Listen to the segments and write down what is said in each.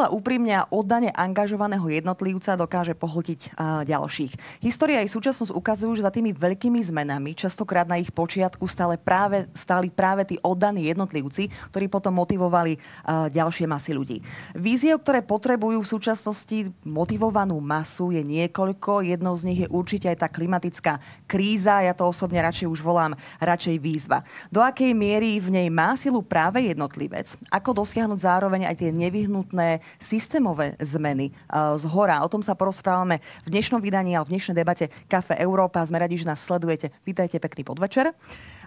Sila úprimne a oddane angažovaného jednotlivca dokáže pohltiť uh, ďalších. História aj súčasnosť ukazujú, že za tými veľkými zmenami, častokrát na ich počiatku stále práve, stáli práve tí oddaní jednotlivci, ktorí potom motivovali uh, ďalšie masy ľudí. Víziev, ktoré potrebujú v súčasnosti motivovanú masu, je niekoľko. Jednou z nich je určite aj tá klimatická kríza. Ja to osobne radšej už volám radšej výzva. Do akej miery v nej má silu práve jednotlivec? Ako dosiahnuť zároveň aj tie nevyhnutné systémové zmeny uh, z hora? O tom sa porozprávame v dnešnom vydaní a v dnešnej debate Kafe Európa. Sme radi, že nás sledujete. Vítajte, pekný podvečer.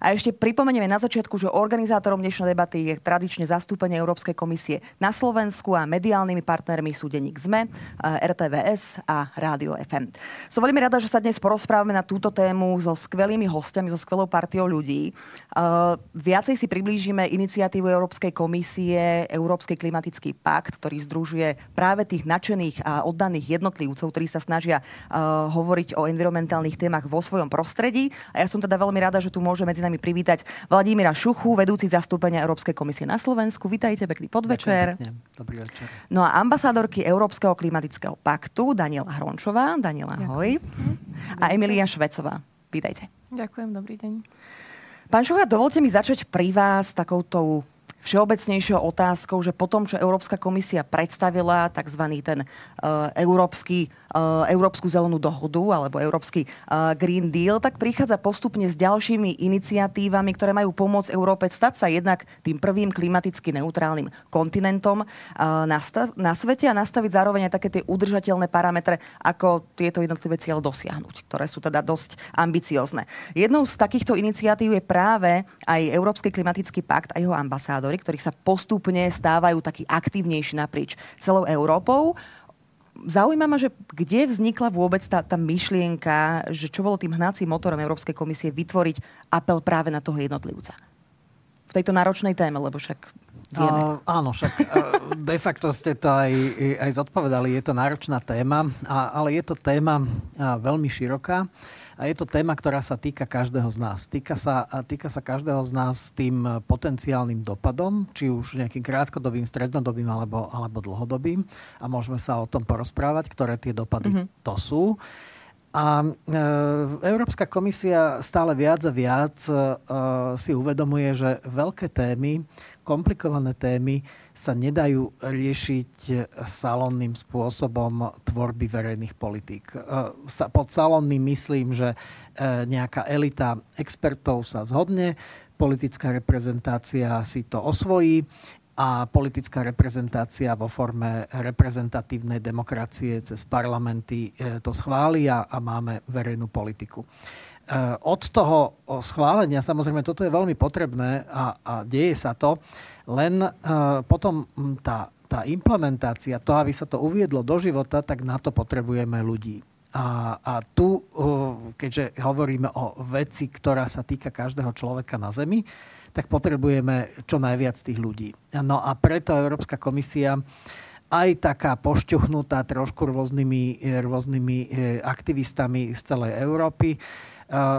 A ešte pripomenieme na začiatku, že organizátorom dnešnej debaty je tradične zastúpenie Európskej komisie na Slovensku a mediálnymi partnermi sú denník ZME, eh, RTVS a Rádio FM. Som veľmi rada, že sa dnes porozprávame na túto tému so skvelými hostiami, so skvelou partiou ľudí. Uh, viacej si priblížime iniciatívu Európskej komisie Európsky klimatický pakt, ktorý združuje práve tých nadšených a oddaných jednotlivcov, ktorí sa snažia uh, hovoriť o environmentálnych témach vo svojom prostredí. A ja som teda veľmi rada, že tu môže medzi nami nami privítať Vladimíra Šuchu, vedúci zastúpenia Európskej komisie na Slovensku. Vítajte, pekný podvečer. Dobrý večer. No a ambasádorky Európskeho klimatického paktu Daniela Hrončová. Daniela, ahoj. A Emilia Švecová. Vítajte. Ďakujem, dobrý deň. Pán Šucha, dovolte mi začať pri vás takouto všeobecnejšou otázkou, že potom, čo Európska komisia predstavila tzv. ten uh, európsky uh, Európsku zelenú dohodu alebo Európsky uh, Green Deal, tak prichádza postupne s ďalšími iniciatívami, ktoré majú pomôcť Európe stať sa jednak tým prvým klimaticky neutrálnym kontinentom uh, na, stav, na svete a nastaviť zároveň aj také tie udržateľné parametre, ako tieto jednotlivé cieľ dosiahnuť, ktoré sú teda dosť ambiciozne. Jednou z takýchto iniciatív je práve aj Európsky klimatický pakt a jeho ambasádori, ktorí sa postupne stávajú takí aktívnejší naprieč celou Európou zaujíma ma, že kde vznikla vôbec tá, tá myšlienka, že čo bolo tým hnacím motorom Európskej komisie vytvoriť apel práve na toho jednotlivca? V tejto náročnej téme, lebo však vieme. Uh, áno, však uh, de facto ste to aj, aj zodpovedali. Je to náročná téma, a, ale je to téma uh, veľmi široká. A je to téma, ktorá sa týka každého z nás. Týka sa, týka sa každého z nás tým potenciálnym dopadom, či už nejakým krátkodobým, strednodobým alebo, alebo dlhodobým. A môžeme sa o tom porozprávať, ktoré tie dopady mm-hmm. to sú. A e, Európska komisia stále viac a viac e, si uvedomuje, že veľké témy, komplikované témy sa nedajú riešiť salónnym spôsobom tvorby verejných politík. E, pod salónnym myslím, že e, nejaká elita expertov sa zhodne, politická reprezentácia si to osvojí a politická reprezentácia vo forme reprezentatívnej demokracie cez parlamenty to schváli a máme verejnú politiku. Od toho schválenia, samozrejme, toto je veľmi potrebné a, a deje sa to, len uh, potom tá, tá implementácia, to, aby sa to uviedlo do života, tak na to potrebujeme ľudí. A, a tu, uh, keďže hovoríme o veci, ktorá sa týka každého človeka na Zemi, tak potrebujeme čo najviac tých ľudí. No a preto Európska komisia aj taká pošťuchnutá trošku rôznymi, rôznymi e, aktivistami z celej Európy,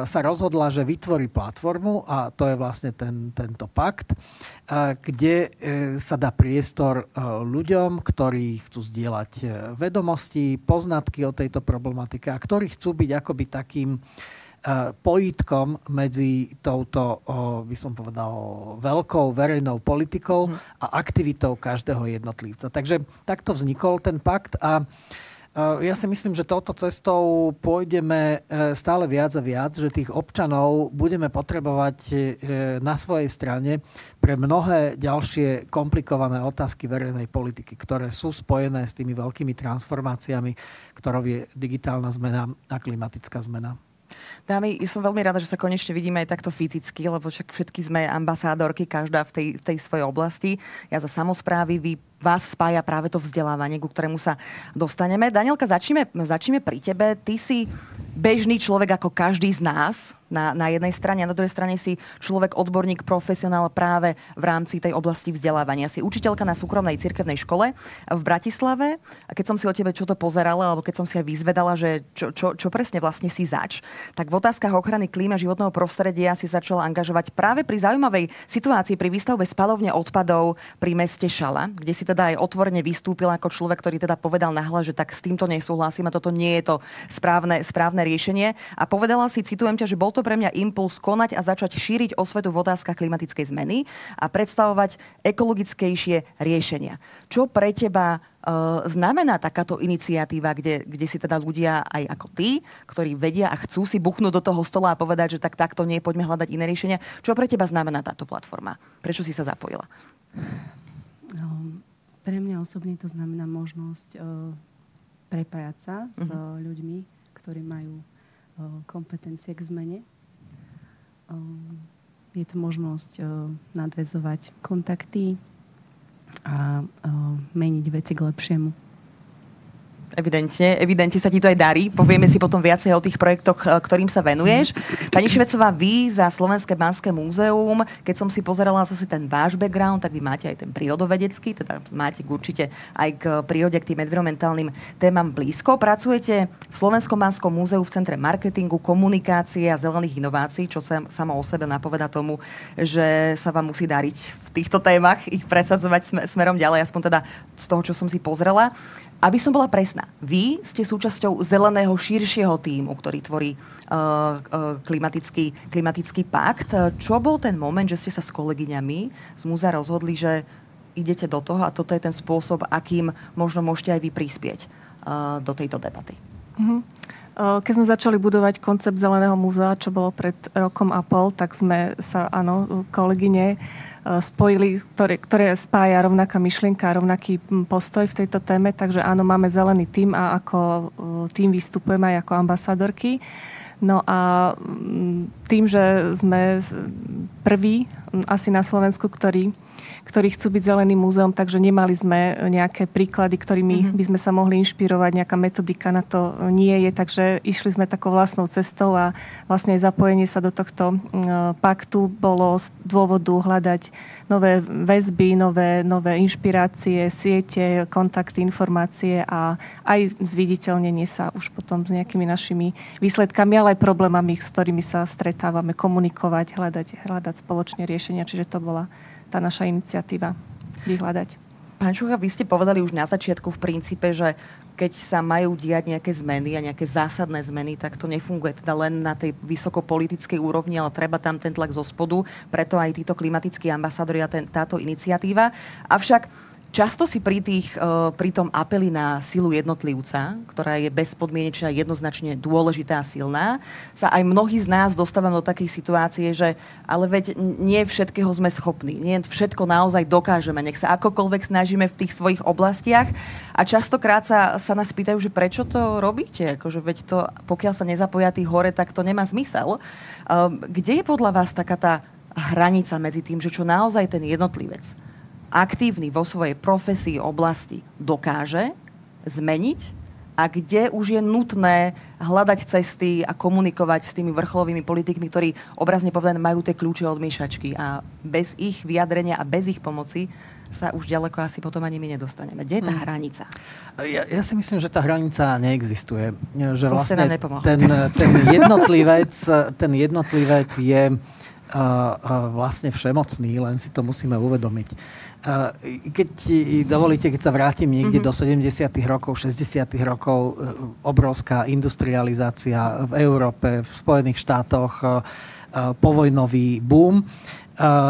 sa rozhodla, že vytvorí platformu a to je vlastne ten, tento pakt, kde e, sa dá priestor e, ľuďom, ktorí chcú zdieľať e, vedomosti, poznatky o tejto problematike a ktorí chcú byť akoby takým pojitkom medzi touto, by som povedal, veľkou verejnou politikou mhm. a aktivitou každého jednotlivca. Takže takto vznikol ten pakt a Eh, ja si myslím, že touto cestou pôjdeme eh, stále viac a viac, že tých občanov budeme potrebovať eh, na svojej strane pre mnohé ďalšie komplikované otázky verejnej politiky, ktoré sú spojené s tými veľkými transformáciami, ktorou je digitálna zmena a klimatická zmena. Dámy, som veľmi rada, že sa konečne vidíme aj takto fyzicky, lebo však všetky sme ambasádorky, každá v tej, v tej svojej oblasti. Ja za samozprávy, vy vás spája práve to vzdelávanie, ku ktorému sa dostaneme. Danielka, začneme, začneme pri tebe. Ty si bežný človek ako každý z nás na, na jednej strane a na druhej strane si človek, odborník, profesionál práve v rámci tej oblasti vzdelávania. Si učiteľka na súkromnej cirkevnej škole v Bratislave a keď som si o tebe čo to pozerala, alebo keď som si aj vyzvedala, že čo, čo, čo presne vlastne si zač, tak v otázkach ochrany klíma životného prostredia si začala angažovať práve pri zaujímavej situácii pri výstavbe spalovne odpadov pri meste Šala, kde si teda teda aj otvorene vystúpil ako človek, ktorý teda povedal nahlas, že tak s týmto nesúhlasím a toto nie je to správne, správne riešenie. A povedala si, citujem ťa, že bol to pre mňa impuls konať a začať šíriť osvetu v otázkach klimatickej zmeny a predstavovať ekologickejšie riešenia. Čo pre teba uh, znamená takáto iniciatíva, kde, kde si teda ľudia aj ako ty, ktorí vedia a chcú si buchnúť do toho stola a povedať, že tak takto nie, poďme hľadať iné riešenia. Čo pre teba znamená táto platforma? Prečo si sa zapojila? No, pre mňa osobne to znamená možnosť uh, prepájať sa uh-huh. s uh, ľuďmi, ktorí majú uh, kompetencie k zmene. Uh, je to možnosť nadvezovať kontakty a meniť veci k lepšiemu. Evidentne, evidentne sa ti to aj darí. Povieme si potom viacej o tých projektoch, e, ktorým sa venuješ. Pani Švecová, vy za Slovenské banské múzeum, keď som si pozerala zase ten váš background, tak vy máte aj ten prírodovedecký, teda máte určite aj k prírode, k tým environmentálnym témam blízko. Pracujete v Slovenskom banskom múzeu v Centre marketingu, komunikácie a zelených inovácií, čo sa samo o sebe napoveda tomu, že sa vám musí dariť v týchto témach, ich presadzovať smerom ďalej, aspoň teda z toho, čo som si pozrela. Aby som bola presná, vy ste súčasťou zeleného širšieho týmu, ktorý tvorí uh, klimatický, klimatický pakt. Čo bol ten moment, že ste sa s kolegyňami z múzea rozhodli, že idete do toho a toto je ten spôsob, akým možno môžete aj vy prispieť uh, do tejto debaty? Uh-huh. Keď sme začali budovať koncept Zeleného múzea, čo bolo pred rokom a pol, tak sme sa, áno, kolegyne spojili, ktoré, ktoré spája rovnaká myšlienka, rovnaký hm, postoj v tejto téme. Takže áno, máme zelený tým a ako eh, tým vystupujeme aj ako ambasadorky. No a hm, tým, že sme prví hm, asi na Slovensku, ktorí ktorí chcú byť zeleným múzeum, takže nemali sme nejaké príklady, ktorými mm-hmm. by sme sa mohli inšpirovať, nejaká metodika na to nie je, takže išli sme takou vlastnou cestou a vlastne aj zapojenie sa do tohto paktu bolo z dôvodu hľadať nové väzby, nové, nové inšpirácie, siete, kontakty, informácie a aj zviditeľnenie sa už potom s nejakými našimi výsledkami, ale aj problémami, s ktorými sa stretávame, komunikovať, hľadať, hľadať spoločne riešenia. Čiže to bola tá naša iniciatíva vyhľadať. Pán Šucha, vy ste povedali už na začiatku v princípe, že keď sa majú diať nejaké zmeny a nejaké zásadné zmeny, tak to nefunguje teda len na tej vysokopolitickej úrovni, ale treba tam ten tlak zo spodu, preto aj títo klimatickí ambasádori a ten, táto iniciatíva. Avšak Často si pri, tých, e, pri tom apeli na silu jednotlivca, ktorá je bezpodmienečná, jednoznačne dôležitá a silná, sa aj mnohí z nás dostávame do takej situácie, že ale veď nie všetkého sme schopní, nie všetko naozaj dokážeme, nech sa akokoľvek snažíme v tých svojich oblastiach a častokrát sa, sa nás pýtajú, že prečo to robíte, akože veď to, pokiaľ sa nezapoja tých hore, tak to nemá zmysel. Ehm, kde je podľa vás taká tá hranica medzi tým, že čo naozaj ten jednotlivec aktívny vo svojej profesii oblasti dokáže zmeniť a kde už je nutné hľadať cesty a komunikovať s tými vrcholovými politikmi, ktorí obrazne povedané majú tie kľúče od myšačky a bez ich vyjadrenia a bez ich pomoci sa už ďaleko asi potom ani my nedostaneme. Kde je tá hmm. hranica? Ja, ja si myslím, že tá hranica neexistuje. Že to vlastne ten, ten, jednotlivec, ten jednotlivec je vlastne všemocný, len si to musíme uvedomiť. Keď dovolíte, keď sa vrátim niekde mm-hmm. do 70. rokov, 60. rokov, e, obrovská industrializácia v Európe, v Spojených štátoch, e, e, povojnový boom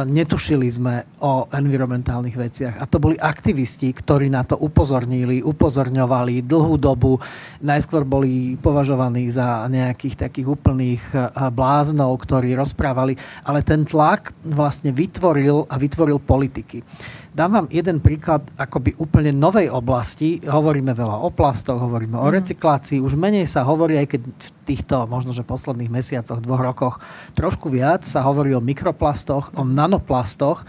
netušili sme o environmentálnych veciach. A to boli aktivisti, ktorí na to upozornili, upozorňovali dlhú dobu. Najskôr boli považovaní za nejakých takých úplných bláznov, ktorí rozprávali, ale ten tlak vlastne vytvoril a vytvoril politiky. Dám vám jeden príklad akoby úplne novej oblasti. Hovoríme veľa o plastoch, hovoríme o mhm. recyklácii. Už menej sa hovorí, aj keď v týchto možno, že posledných mesiacoch, dvoch rokoch trošku viac sa hovorí o mikroplastoch, o nanoplastoch.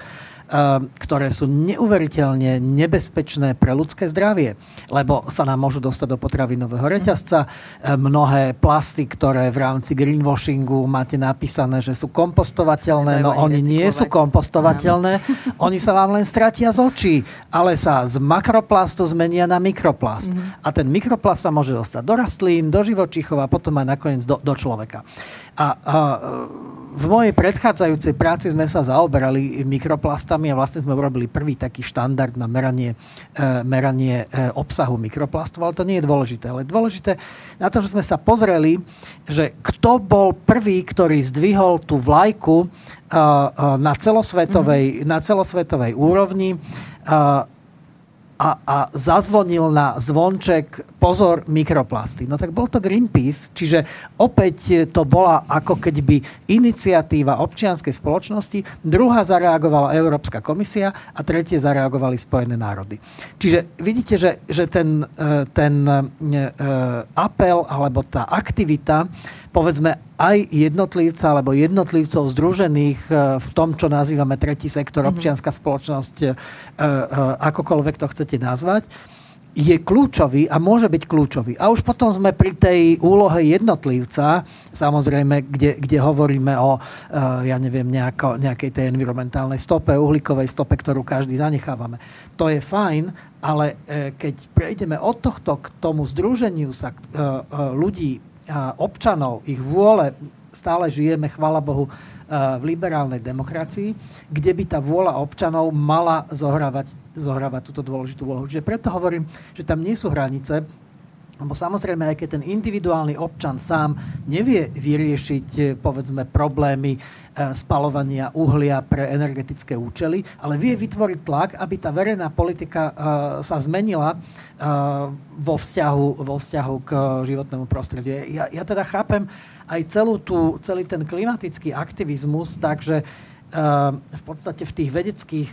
Ehm, ktoré sú neuveriteľne nebezpečné pre ľudské zdravie, lebo sa nám môžu dostať do potravinového reťazca. Ehm, mnohé plasty, ktoré v rámci greenwashingu máte napísané, že sú kompostovateľné, no oni nie sú kompostovateľné, oni sa vám len stratia z očí, ale sa z makroplastu zmenia na mikroplast. Mhm. A ten mikroplast sa môže dostať do rastlín, do živočíchov a potom aj nakoniec do, do človeka. A, a v mojej predchádzajúcej práci sme sa zaoberali mikroplastami a vlastne sme urobili prvý taký štandard na meranie, meranie obsahu mikroplastov, ale to nie je dôležité. Ale dôležité na to, že sme sa pozreli, že kto bol prvý, ktorý zdvihol tú vlajku na celosvetovej, mm-hmm. na celosvetovej úrovni a, a zazvonil na zvonček pozor mikroplasty. No tak bol to Greenpeace, čiže opäť to bola ako keby iniciatíva občianskej spoločnosti, druhá zareagovala Európska komisia a tretie zareagovali Spojené národy. Čiže vidíte, že, že ten, e, ten e, apel alebo tá aktivita povedzme aj jednotlivca alebo jednotlivcov združených e, v tom, čo nazývame tretí sektor, mm-hmm. občianská spoločnosť, e, e, akokoľvek to chcete nazvať, je kľúčový a môže byť kľúčový. A už potom sme pri tej úlohe jednotlivca, samozrejme, kde, kde hovoríme o, ja neviem, nejako, nejakej tej environmentálnej stope, uhlíkovej stope, ktorú každý zanechávame. To je fajn, ale keď prejdeme od tohto k tomu združeniu sa ľudí občanov, ich vôle, stále žijeme, chvala Bohu, v liberálnej demokracii, kde by tá vôľa občanov mala zohrávať, zohrávať túto dôležitú úlohu. Čiže preto hovorím, že tam nie sú hranice, lebo samozrejme, aj keď ten individuálny občan sám nevie vyriešiť, eh, povedzme, problémy spalovania uhlia pre energetické účely, ale vie vytvoriť tlak, aby tá verejná politika eh, sa zmenila vo vzťahu, vo vzťahu k životnému prostrediu. Ja, ja teda chápem aj celú tú, celý ten klimatický aktivizmus, takže v podstate v tých vedeckých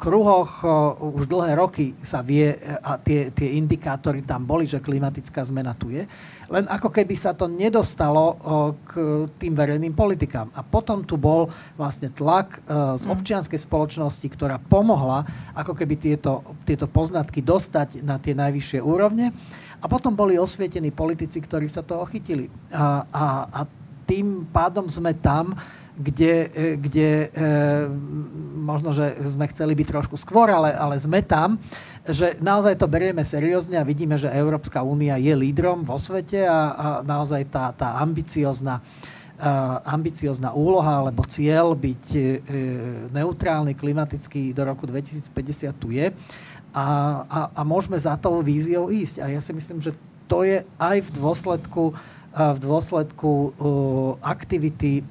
kruhoch už dlhé roky sa vie a tie, tie indikátory tam boli, že klimatická zmena tu je len ako keby sa to nedostalo k tým verejným politikám. A potom tu bol vlastne tlak z mhm. občianskej spoločnosti, ktorá pomohla ako keby tieto, tieto poznatky dostať na tie najvyššie úrovne. A potom boli osvietení politici, ktorí sa toho chytili. A, a, a tým pádom sme tam, kde, e, kde e, možno, že sme chceli byť trošku skôr, ale, ale sme tam že naozaj to berieme seriózne a vidíme, že Európska únia je lídrom vo svete a, a naozaj tá, tá ambiciozná uh, ambiciozná úloha alebo cieľ byť uh, neutrálny klimaticky do roku 2050 tu je a, a, a môžeme za tou víziou ísť. A ja si myslím, že to je aj v dôsledku v dôsledku aktivity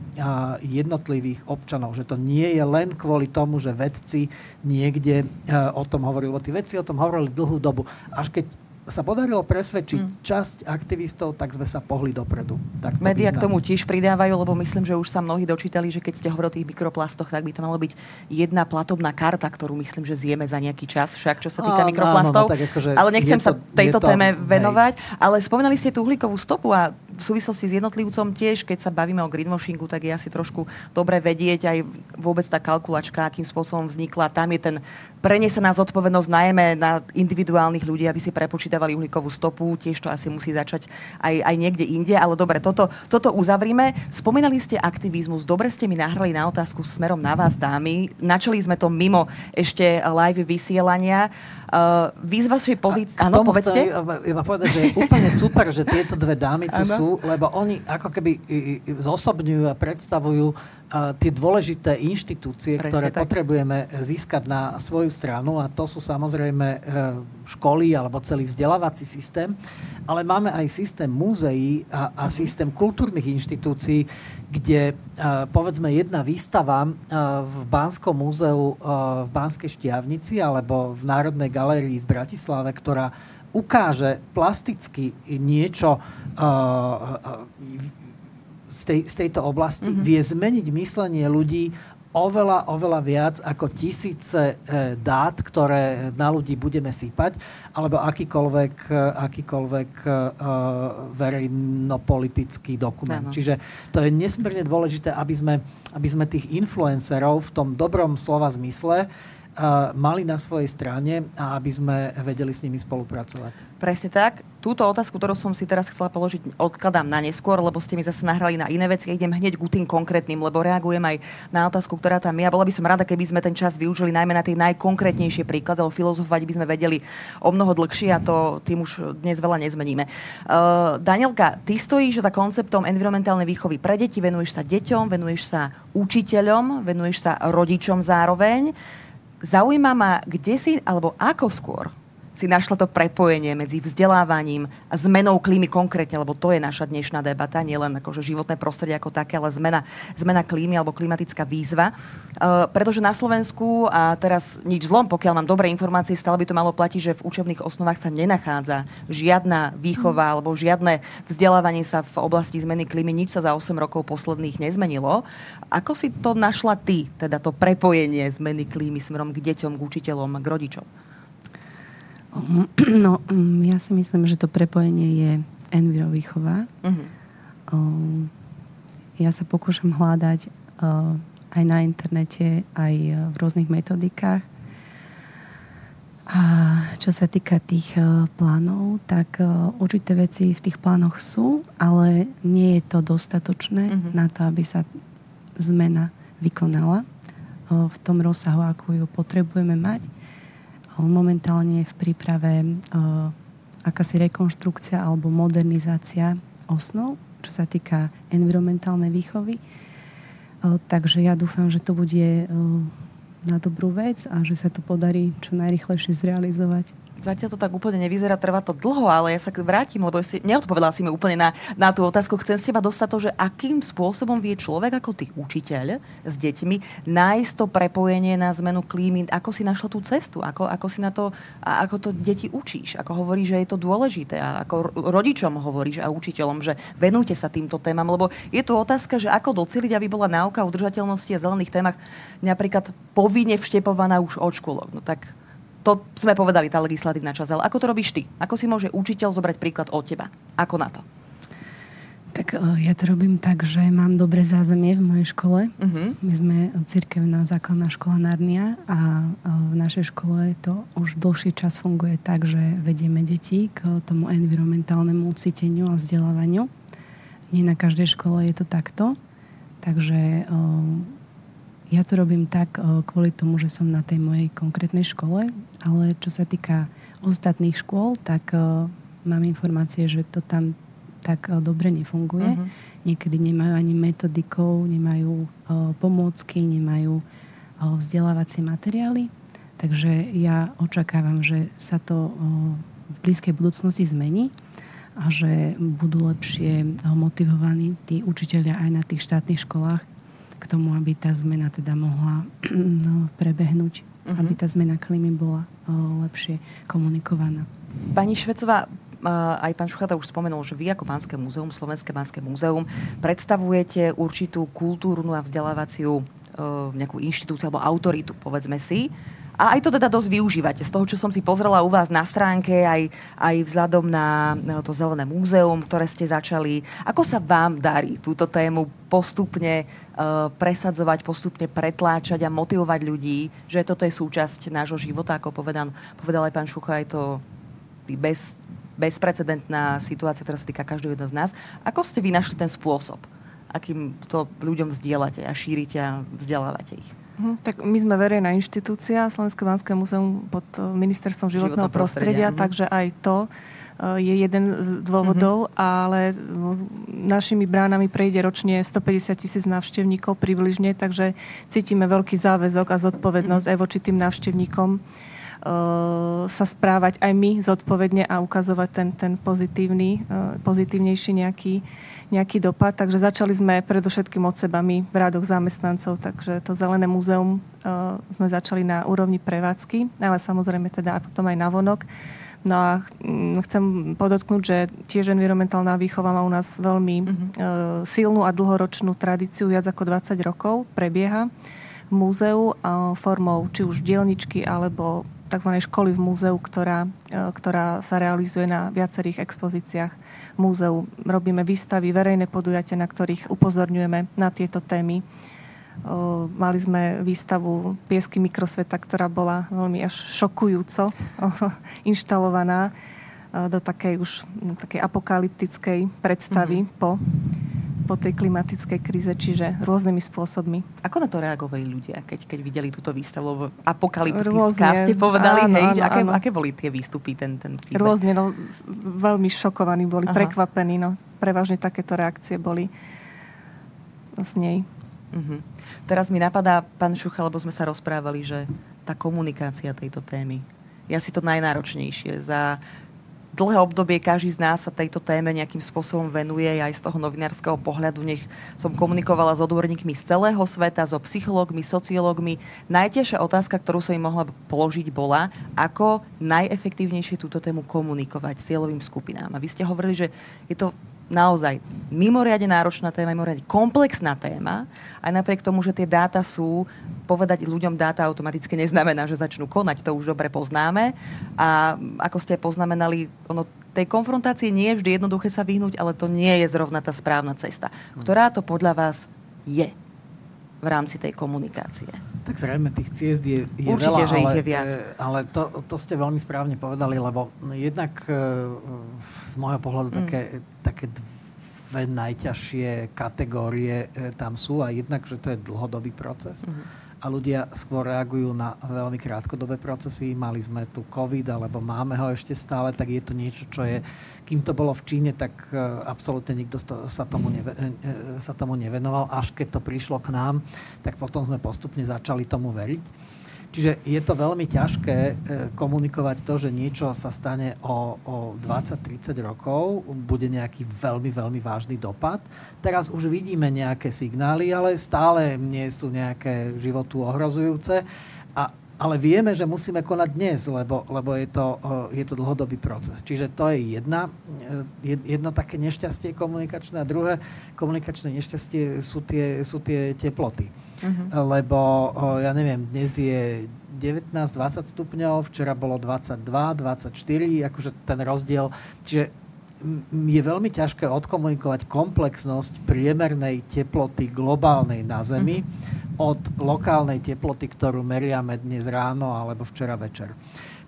jednotlivých občanov. Že to nie je len kvôli tomu, že vedci niekde o tom hovorili. Lebo tí vedci o tom hovorili dlhú dobu. Až keď sa podarilo presvedčiť mm. časť aktivistov, tak sme sa pohli dopredu. Tak to Média k tomu tiež pridávajú, lebo myslím, že už sa mnohí dočítali, že keď ste hovorili o tých mikroplastoch, tak by to malo byť jedna platobná karta, ktorú myslím, že zjeme za nejaký čas, však čo sa týka Á, mikroplastov. Áno, no, tak akože ale nechcem to, sa tejto to, téme venovať. Hej. Ale spomenali ste tú uhlíkovú stopu a v súvislosti s jednotlivcom tiež, keď sa bavíme o greenwashingu, tak je asi trošku dobre vedieť aj vôbec tá kalkulačka, akým spôsobom vznikla. Tam je ten prenesená zodpovednosť najmä na individuálnych ľudí, aby si prepočítavali uhlíkovú stopu. Tiež to asi musí začať aj, aj niekde inde. Ale dobre, toto, toto uzavrime. Spomínali ste aktivizmus. Dobre ste mi nahrali na otázku smerom na vás, dámy. Načali sme to mimo ešte live vysielania. Uh, vy z vašej pozície... Áno, povedzte. Iba povedať, že je úplne super, že tieto dve dámy tu ano. sú, lebo oni ako keby zosobňujú a predstavujú uh, tie dôležité inštitúcie, Presne ktoré tak. potrebujeme získať na svoju stranu a to sú samozrejme uh, školy alebo celý vzdelávací systém, ale máme aj systém múzeí a, a systém kultúrnych inštitúcií, kde povedzme jedna výstava v Bánskom múzeu v Banskej Štiavnici alebo v Národnej galérii v Bratislave, ktorá ukáže plasticky niečo z, tej, z tejto oblasti, mm-hmm. vie zmeniť myslenie ľudí oveľa, oveľa viac ako tisíce e, dát, ktoré na ľudí budeme sypať, alebo akýkoľvek, e, akýkoľvek uh, verejnopolitický dokument. Ano. Čiže to je nesmierne dôležité, aby sme, aby sme tých influencerov v tom dobrom slova zmysle mali na svojej strane a aby sme vedeli s nimi spolupracovať. Presne tak. Túto otázku, ktorú som si teraz chcela položiť, odkladám na neskôr, lebo ste mi zase nahrali na iné veci. Idem hneď k tým konkrétnym, lebo reagujem aj na otázku, ktorá tam je. A bola by som rada, keby sme ten čas využili najmä na tie najkonkrétnejšie príklady, lebo filozofovať by sme vedeli o mnoho dlhšie a to tým už dnes veľa nezmeníme. Uh, Danielka, ty stojíš za konceptom environmentálnej výchovy pre deti, venuješ sa deťom, venuješ sa učiteľom, venuješ sa rodičom zároveň. Zaujíma ma, kde si, alebo ako skôr si našla to prepojenie medzi vzdelávaním a zmenou klímy konkrétne, lebo to je naša dnešná debata, nielen akože životné prostredie ako také, ale zmena, zmena klímy alebo klimatická výzva. Uh, pretože na Slovensku, a teraz nič zlom, pokiaľ mám dobré informácie, stále by to malo platiť, že v učebných osnovách sa nenachádza žiadna výchova mm. alebo žiadne vzdelávanie sa v oblasti zmeny klímy, nič sa za 8 rokov posledných nezmenilo. Ako si to našla ty, teda to prepojenie zmeny klímy smerom k deťom, k učiteľom, k rodičom? No, mm, ja si myslím, že to prepojenie je envirovýchova. Uh-huh. Ja sa pokúšam hľadať aj na internete, aj v rôznych metodikách. A čo sa týka tých plánov, tak určité veci v tých plánoch sú, ale nie je to dostatočné uh-huh. na to, aby sa zmena vykonala v tom rozsahu, ako ju potrebujeme mať momentálne je v príprave akási rekonštrukcia alebo modernizácia osnov, čo sa týka environmentálnej výchovy. Takže ja dúfam, že to bude na dobrú vec a že sa to podarí čo najrychlejšie zrealizovať. Zatiaľ to tak úplne nevyzerá, trvá to dlho, ale ja sa vrátim, lebo si neodpovedala si mi úplne na, na tú otázku. Chcem s teba dostať to, že akým spôsobom vie človek ako ty učiteľ s deťmi nájsť to prepojenie na zmenu klímy, ako si našla tú cestu, ako, ako si na to, ako to deti učíš, ako hovoríš, že je to dôležité? A ako rodičom hovoríš a učiteľom, že venujte sa týmto témam, lebo je tu otázka, že ako doceliť, aby bola náuka udržateľnosti a zelených témach napríklad povinne vštepovaná už od škôlok. No tak to sme povedali, tá legislatívna časť, ale ako to robíš ty? Ako si môže učiteľ zobrať príklad od teba? Ako na to? Tak e, ja to robím tak, že mám dobré zázemie v mojej škole. Uh-huh. My sme cirkevná základná škola Narnia a e, v našej škole to už dlhší čas funguje tak, že vedieme deti k tomu environmentálnemu cíteniu a vzdelávaniu. Nie na každej škole je to takto. Takže e, ja to robím tak kvôli tomu, že som na tej mojej konkrétnej škole, ale čo sa týka ostatných škôl, tak mám informácie, že to tam tak dobre nefunguje. Uh-huh. Niekedy nemajú ani metodikov, nemajú pomôcky, nemajú vzdelávacie materiály. Takže ja očakávam, že sa to v blízkej budúcnosti zmení a že budú lepšie motivovaní tí učiteľia aj na tých štátnych školách, tomu, aby tá zmena teda mohla no, prebehnúť, uh-huh. aby tá zmena klímy bola o, lepšie komunikovaná. Pani Švecová, aj pán Šuchata už spomenul, že vy ako Pánske múzeum, Slovenské Pánske múzeum, predstavujete určitú kultúrnu a vzdelávaciu nejakú inštitúciu alebo autoritu, povedzme si. A aj to teda dosť využívate. Z toho, čo som si pozrela u vás na stránke, aj, aj vzhľadom na to Zelené múzeum, ktoré ste začali. Ako sa vám darí túto tému postupne uh, presadzovať, postupne pretláčať a motivovať ľudí, že toto je súčasť nášho života, ako povedal, povedal aj pán Šucha, je to bez, bezprecedentná situácia, ktorá sa týka každého jedného z nás. Ako ste vy našli ten spôsob, akým to ľuďom vzdielate a šírite a vzdelávate ich? Uh-huh. Tak my sme verejná inštitúcia, Slovenské Banské múzeum pod eh, ministerstvom životného, životného prostredia, prostredia takže aj to eh, je jeden z dôvodov, uh-huh. ale našimi bránami prejde ročne 150 tisíc návštevníkov približne, takže cítime veľký záväzok a zodpovednosť uh-huh. aj voči tým návštevníkom sa správať aj my zodpovedne a ukazovať ten, ten pozitívny, pozitívnejší nejaký nejaký dopad. Takže začali sme predovšetkým od seba my v rádoch zamestnancov, takže to Zelené múzeum uh, sme začali na úrovni prevádzky, ale samozrejme teda potom aj na vonok. No a hm, chcem podotknúť, že tiež environmentálna výchova má u nás veľmi uh-huh. uh, silnú a dlhoročnú tradíciu, viac ako 20 rokov prebieha v múzeu formou či už dielničky alebo tzv. školy v múzeu, ktorá, uh, ktorá sa realizuje na viacerých expozíciách múzeu. Robíme výstavy, verejné podujatia, na ktorých upozorňujeme na tieto témy. Mali sme výstavu Piesky mikrosveta, ktorá bola veľmi až šokujúco inštalovaná do takej už takej apokalyptickej predstavy mm-hmm. po, po tej klimatickej kríze, čiže rôznymi spôsobmi. Ako na to reagovali ľudia, keď, keď videli túto výstavu? Apokalyptická ste povedali, áno, hej? Áno, aké, áno. aké boli tie výstupy, ten, ten feedback? Rôzne, no, veľmi šokovaní boli, Aha. prekvapení, no. Prevažne takéto reakcie boli z nej. Uh-huh. Teraz mi napadá, pán Šucha, lebo sme sa rozprávali, že tá komunikácia tejto témy je asi to najnáročnejšie. Za dlhé obdobie každý z nás sa tejto téme nejakým spôsobom venuje aj z toho novinárskeho pohľadu. Nech som komunikovala s odborníkmi z celého sveta, so psychológmi, sociológmi. Najťažšia otázka, ktorú som im mohla položiť, bola, ako najefektívnejšie túto tému komunikovať cieľovým skupinám. A vy ste hovorili, že je to naozaj mimoriadne náročná téma, mimoriadne komplexná téma. Aj napriek tomu, že tie dáta sú, povedať ľuďom dáta automaticky neznamená, že začnú konať, to už dobre poznáme. A ako ste poznamenali, ono tej konfrontácie nie je vždy jednoduché sa vyhnúť, ale to nie je zrovna tá správna cesta. Ktorá to podľa vás je v rámci tej komunikácie? Tak zrejme tých ciest je, je Určite, veľa, že ale, ich je viac. E, ale to, to ste veľmi správne povedali, lebo jednak e, z môjho pohľadu mm. také, také dve najťažšie kategórie e, tam sú a jednak, že to je dlhodobý proces. Mm a ľudia skôr reagujú na veľmi krátkodobé procesy. Mali sme tu COVID, alebo máme ho ešte stále, tak je to niečo, čo je, kým to bolo v Číne, tak e, absolútne nikto sa tomu, neve, e, e, sa tomu nevenoval. Až keď to prišlo k nám, tak potom sme postupne začali tomu veriť. Čiže je to veľmi ťažké e, komunikovať to, že niečo sa stane o, o 20-30 rokov, bude nejaký veľmi, veľmi vážny dopad. Teraz už vidíme nejaké signály, ale stále nie sú nejaké životu ohrozujúce. A, ale vieme, že musíme konať dnes, lebo, lebo je, to, je to dlhodobý proces. Čiže to je jedna, e, jedno také nešťastie komunikačné a druhé komunikačné nešťastie sú tie, sú tie teploty Uh-huh. Lebo, ja neviem, dnes je 19-20 stupňov, včera bolo 22, 24, akože ten rozdiel. Čiže je veľmi ťažké odkomunikovať komplexnosť priemernej teploty globálnej na Zemi uh-huh. od lokálnej teploty, ktorú meriame dnes ráno alebo včera večer.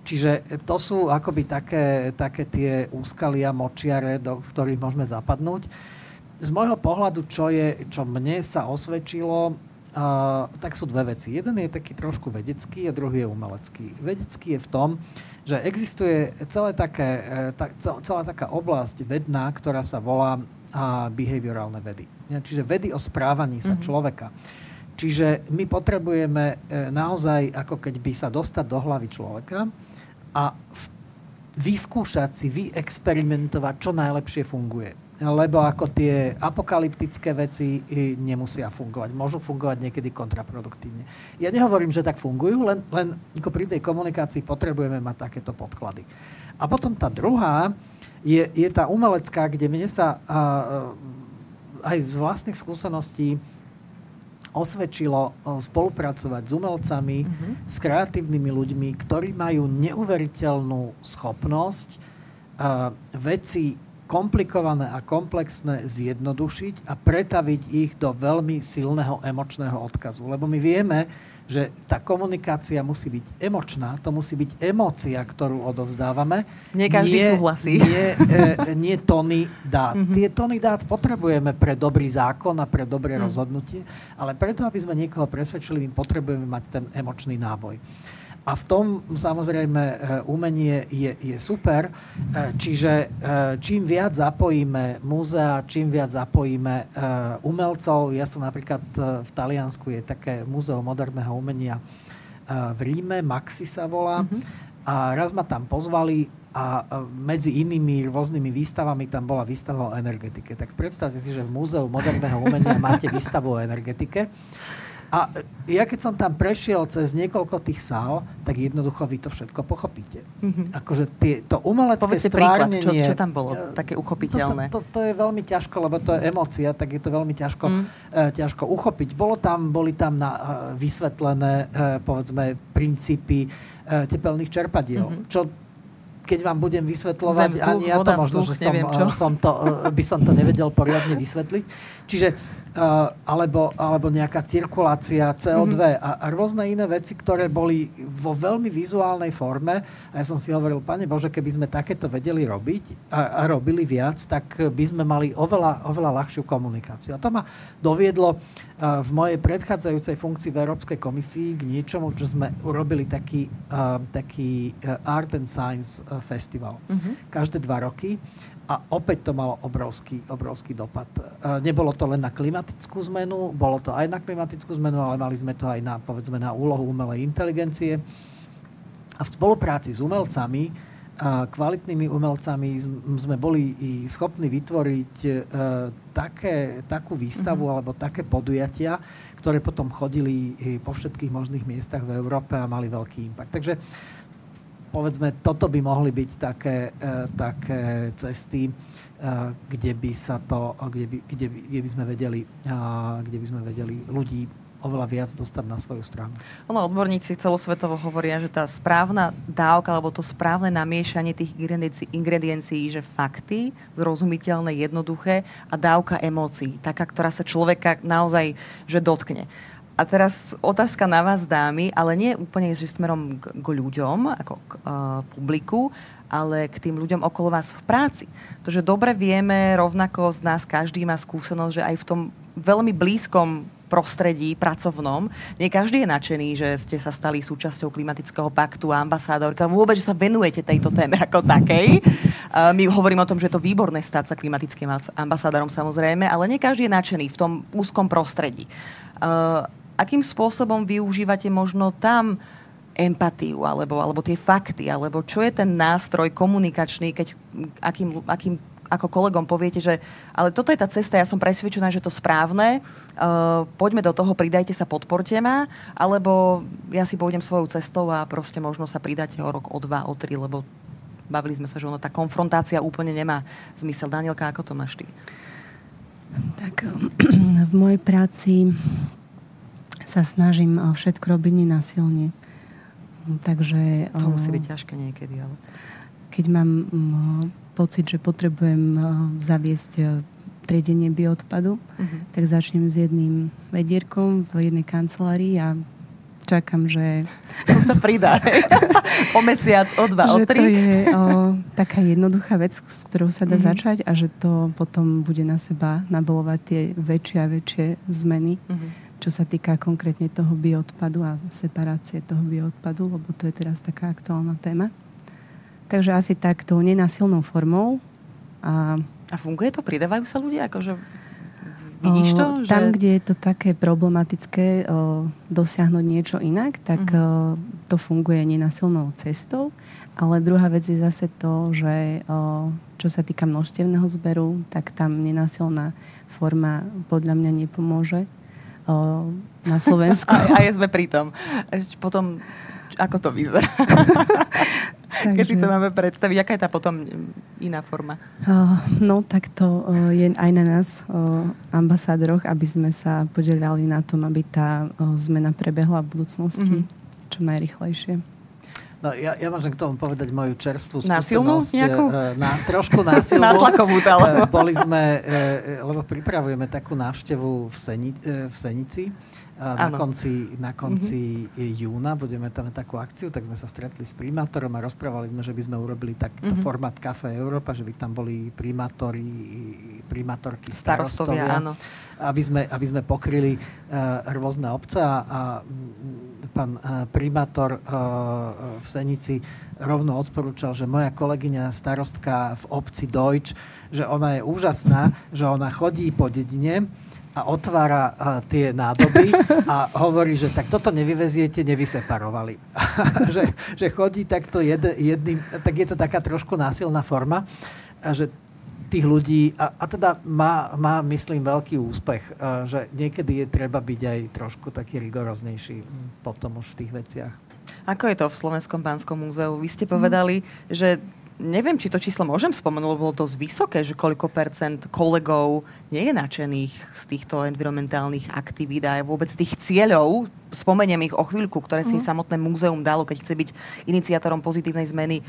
Čiže to sú akoby také, také tie úskalia, močiare, do ktorých môžeme zapadnúť. Z môjho pohľadu, čo, je, čo mne sa osvedčilo, Uh, tak sú dve veci. Jeden je taký trošku vedecký a druhý je umelecký. Vedecký je v tom, že existuje celé také, e, ta, celá taká oblasť vedná, ktorá sa volá uh, behaviorálne vedy. Čiže vedy o správaní sa mm-hmm. človeka. Čiže my potrebujeme e, naozaj ako keby sa dostať do hlavy človeka a v, vyskúšať si, vyexperimentovať, čo najlepšie funguje lebo ako tie apokalyptické veci nemusia fungovať. Môžu fungovať niekedy kontraproduktívne. Ja nehovorím, že tak fungujú, len, len ako pri tej komunikácii potrebujeme mať takéto podklady. A potom tá druhá je, je tá umelecká, kde mne sa a, aj z vlastných skúseností osvedčilo spolupracovať s umelcami, mm-hmm. s kreatívnymi ľuďmi, ktorí majú neuveriteľnú schopnosť uh, veci komplikované a komplexné zjednodušiť a pretaviť ich do veľmi silného emočného odkazu. Lebo my vieme, že tá komunikácia musí byť emočná, to musí byť emócia, ktorú odovzdávame. Nie každý nie, súhlasí. Nie, e, nie tony dát. Mm-hmm. Tie tony dát potrebujeme pre dobrý zákon a pre dobré mm. rozhodnutie, ale preto, aby sme niekoho presvedčili, my potrebujeme mať ten emočný náboj. A v tom samozrejme e, umenie je, je super. E, čiže e, čím viac zapojíme múzea, čím viac zapojíme umelcov. Ja som napríklad v Taliansku, je také múzeum moderného umenia v Ríme, Maxi sa volá. Mm-hmm. A raz ma tam pozvali a medzi inými rôznymi výstavami tam bola výstava o energetike. Tak predstavte si, že v Múzeu moderného umenia máte výstavu o energetike. A ja keď som tam prešiel cez niekoľko tých sál, tak jednoducho vy to všetko pochopíte. Mm-hmm. Akože tie, to umelecké Povedz stvárnenie... Príklad, čo, čo tam bolo také uchopiteľné? To, sa, to, to je veľmi ťažko, lebo to je emócia, tak je to veľmi ťažko, mm. uh, ťažko uchopiť. Bolo tam, boli tam na, uh, vysvetlené, uh, povedzme, princípy uh, tepelných čerpadiel, mm-hmm. čo keď vám budem vysvetľovať, Zem, vzduch, ani ja to možno, vzduch, že som, neviem, čo? som to, by som to nevedel poriadne vysvetliť. Čiže alebo, alebo nejaká cirkulácia CO2 mm-hmm. a, a rôzne iné veci, ktoré boli vo veľmi vizuálnej forme. A ja som si hovoril, pane Bože, keby sme takéto vedeli robiť a, a robili viac, tak by sme mali oveľa, oveľa ľahšiu komunikáciu. A to ma doviedlo v mojej predchádzajúcej funkcii v Európskej komisii k niečomu, čo sme urobili taký, taký Art and Science Festival. Mm-hmm. Každé dva roky a opäť to malo obrovský, obrovský dopad. E, nebolo to len na klimatickú zmenu, bolo to aj na klimatickú zmenu, ale mali sme to aj na, povedzme, na úlohu umelej inteligencie. A v spolupráci s umelcami, a kvalitnými umelcami sme boli i schopní vytvoriť e, také, takú výstavu mm-hmm. alebo také podujatia, ktoré potom chodili po všetkých možných miestach v Európe a mali veľký impact. Takže povedzme, toto by mohli byť také, e, také cesty, e, kde by sa to, kde by, kde by, kde by sme vedeli, kde by sme vedeli ľudí oveľa viac dostať na svoju stranu. Ono, odborníci celosvetovo hovoria, že tá správna dávka alebo to správne namiešanie tých ingrediencií, že fakty, zrozumiteľné, jednoduché a dávka emócií, taká, ktorá sa človeka naozaj že dotkne. A teraz otázka na vás, dámy, ale nie úplne že smerom k, k ľuďom, ako k uh, publiku, ale k tým ľuďom okolo vás v práci. Pretože dobre vieme, rovnako z nás každý má skúsenosť, že aj v tom veľmi blízkom prostredí pracovnom. Nie každý je nadšený, že ste sa stali súčasťou klimatického paktu a ambasádorka. Vôbec, že sa venujete tejto téme ako takej. Uh, my hovoríme o tom, že je to výborné stať sa klimatickým ambasádorom samozrejme, ale nie každý je nadšený v tom úzkom prostredí. Akým spôsobom využívate možno tam empatiu, alebo, alebo tie fakty, alebo čo je ten nástroj komunikačný, keď akým, akým ako kolegom poviete, že ale toto je tá cesta, ja som presvedčená, že to správne, uh, poďme do toho, pridajte sa, podporte ma, alebo ja si pôjdem svojou cestou a proste možno sa pridáte o rok, o dva, o tri, lebo bavili sme sa, že ono, tá konfrontácia úplne nemá zmysel. Danielka, ako to máš ty? Tak v mojej práci sa snažím eh, všetko robiť nenásilne. Takže... To musí eh, byť ťažké niekedy, ale... Keď mám mm, pocit, že potrebujem eh, zaviesť triedenie bioodpadu, uh-huh. tak začnem s jedným vedierkom v jednej kancelárii a čakám, že... To sa pridá. o mesiac, o dva, o tri. to je o, taká jednoduchá vec, s ktorou sa dá uh-huh. začať a že to potom bude na seba nabolovať tie väčšie a väčšie zmeny. Uh-huh čo sa týka konkrétne toho bioodpadu a separácie toho bioodpadu, lebo to je teraz taká aktuálna téma. Takže asi tak tou nenasilnou formou. A, a funguje to? Pridávajú sa ľudia? Akože Vidíš to? Že... Tam, kde je to také problematické o, dosiahnuť niečo inak, tak uh-huh. o, to funguje nenasilnou cestou. Ale druhá vec je zase to, že o, čo sa týka množstevného zberu, tak tam nenasilná forma podľa mňa nepomôže na Slovensku. a, aj sme pri tom. Potom, ako to vyzerá? Takže... Keď si to máme predstaviť, aká je tá potom iná forma? Uh, no, tak to uh, je aj na nás, uh, ambasádoroch, aby sme sa podelali na tom, aby tá uh, zmena prebehla v budúcnosti mm-hmm. čo najrychlejšie. No, ja, ja môžem k tomu povedať moju čerstvú skúsenosť. Násilnú nejakú? Na, trošku násilnú. Nátlakovú, ale. Boli sme, lebo pripravujeme takú návštevu v, Seni, v Senici. Na konci, na konci mm-hmm. júna budeme tam takú akciu, tak sme sa stretli s primátorom a rozprávali sme, že by sme urobili takto mm-hmm. format Café Európa, že by tam boli primátori, primátorky, starostovia. starostovia áno aby sme, aby sme pokryli uh, rôzne obce a, a pán uh, primátor uh, v Senici rovno odporúčal, že moja kolegyňa starostka v obci Dojč, že ona je úžasná, že ona chodí po dedine a otvára tie nádoby a hovorí, že tak toto nevyveziete, nevyseparovali. že, že chodí takto jed, jedným, tak je to taká trošku násilná forma a že tých ľudí a, a teda má, má, myslím, veľký úspech, že niekedy je treba byť aj trošku taký rigoroznejší potom už v tých veciach. Ako je to v Slovenskom pánskom múzeu? Vy ste povedali, mm. že neviem, či to číslo môžem spomenúť, lebo bolo dosť vysoké, že koľko percent kolegov nie je nadšených z týchto environmentálnych aktivít a vôbec tých cieľov, spomeniem ich o chvíľku, ktoré si mm. samotné múzeum dalo, keď chce byť iniciátorom pozitívnej zmeny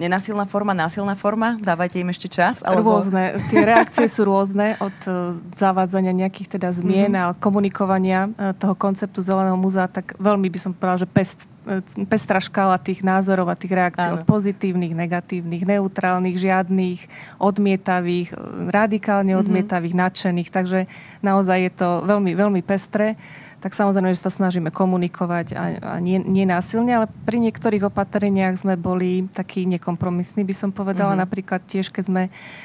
nenasilná forma, násilná forma? Dávajte im ešte čas? Alebo... Rôzne. Tie reakcie sú rôzne od uh, zavádzania nejakých teda zmien mm-hmm. a komunikovania uh, toho konceptu Zeleného múzea, tak veľmi by som povedala, že pest, uh, pestrá škála tých názorov a tých reakcií Áno. od pozitívnych, negatívnych, neutrálnych, žiadnych, odmietavých, radikálne mhm. odmietavých, mm-hmm. nadšených. Takže naozaj je to veľmi, veľmi pestré tak samozrejme, že sa snažíme komunikovať a, a nie, nie násilne, ale pri niektorých opatreniach sme boli takí nekompromisní, by som povedala. Mm-hmm. Napríklad tiež, keď sme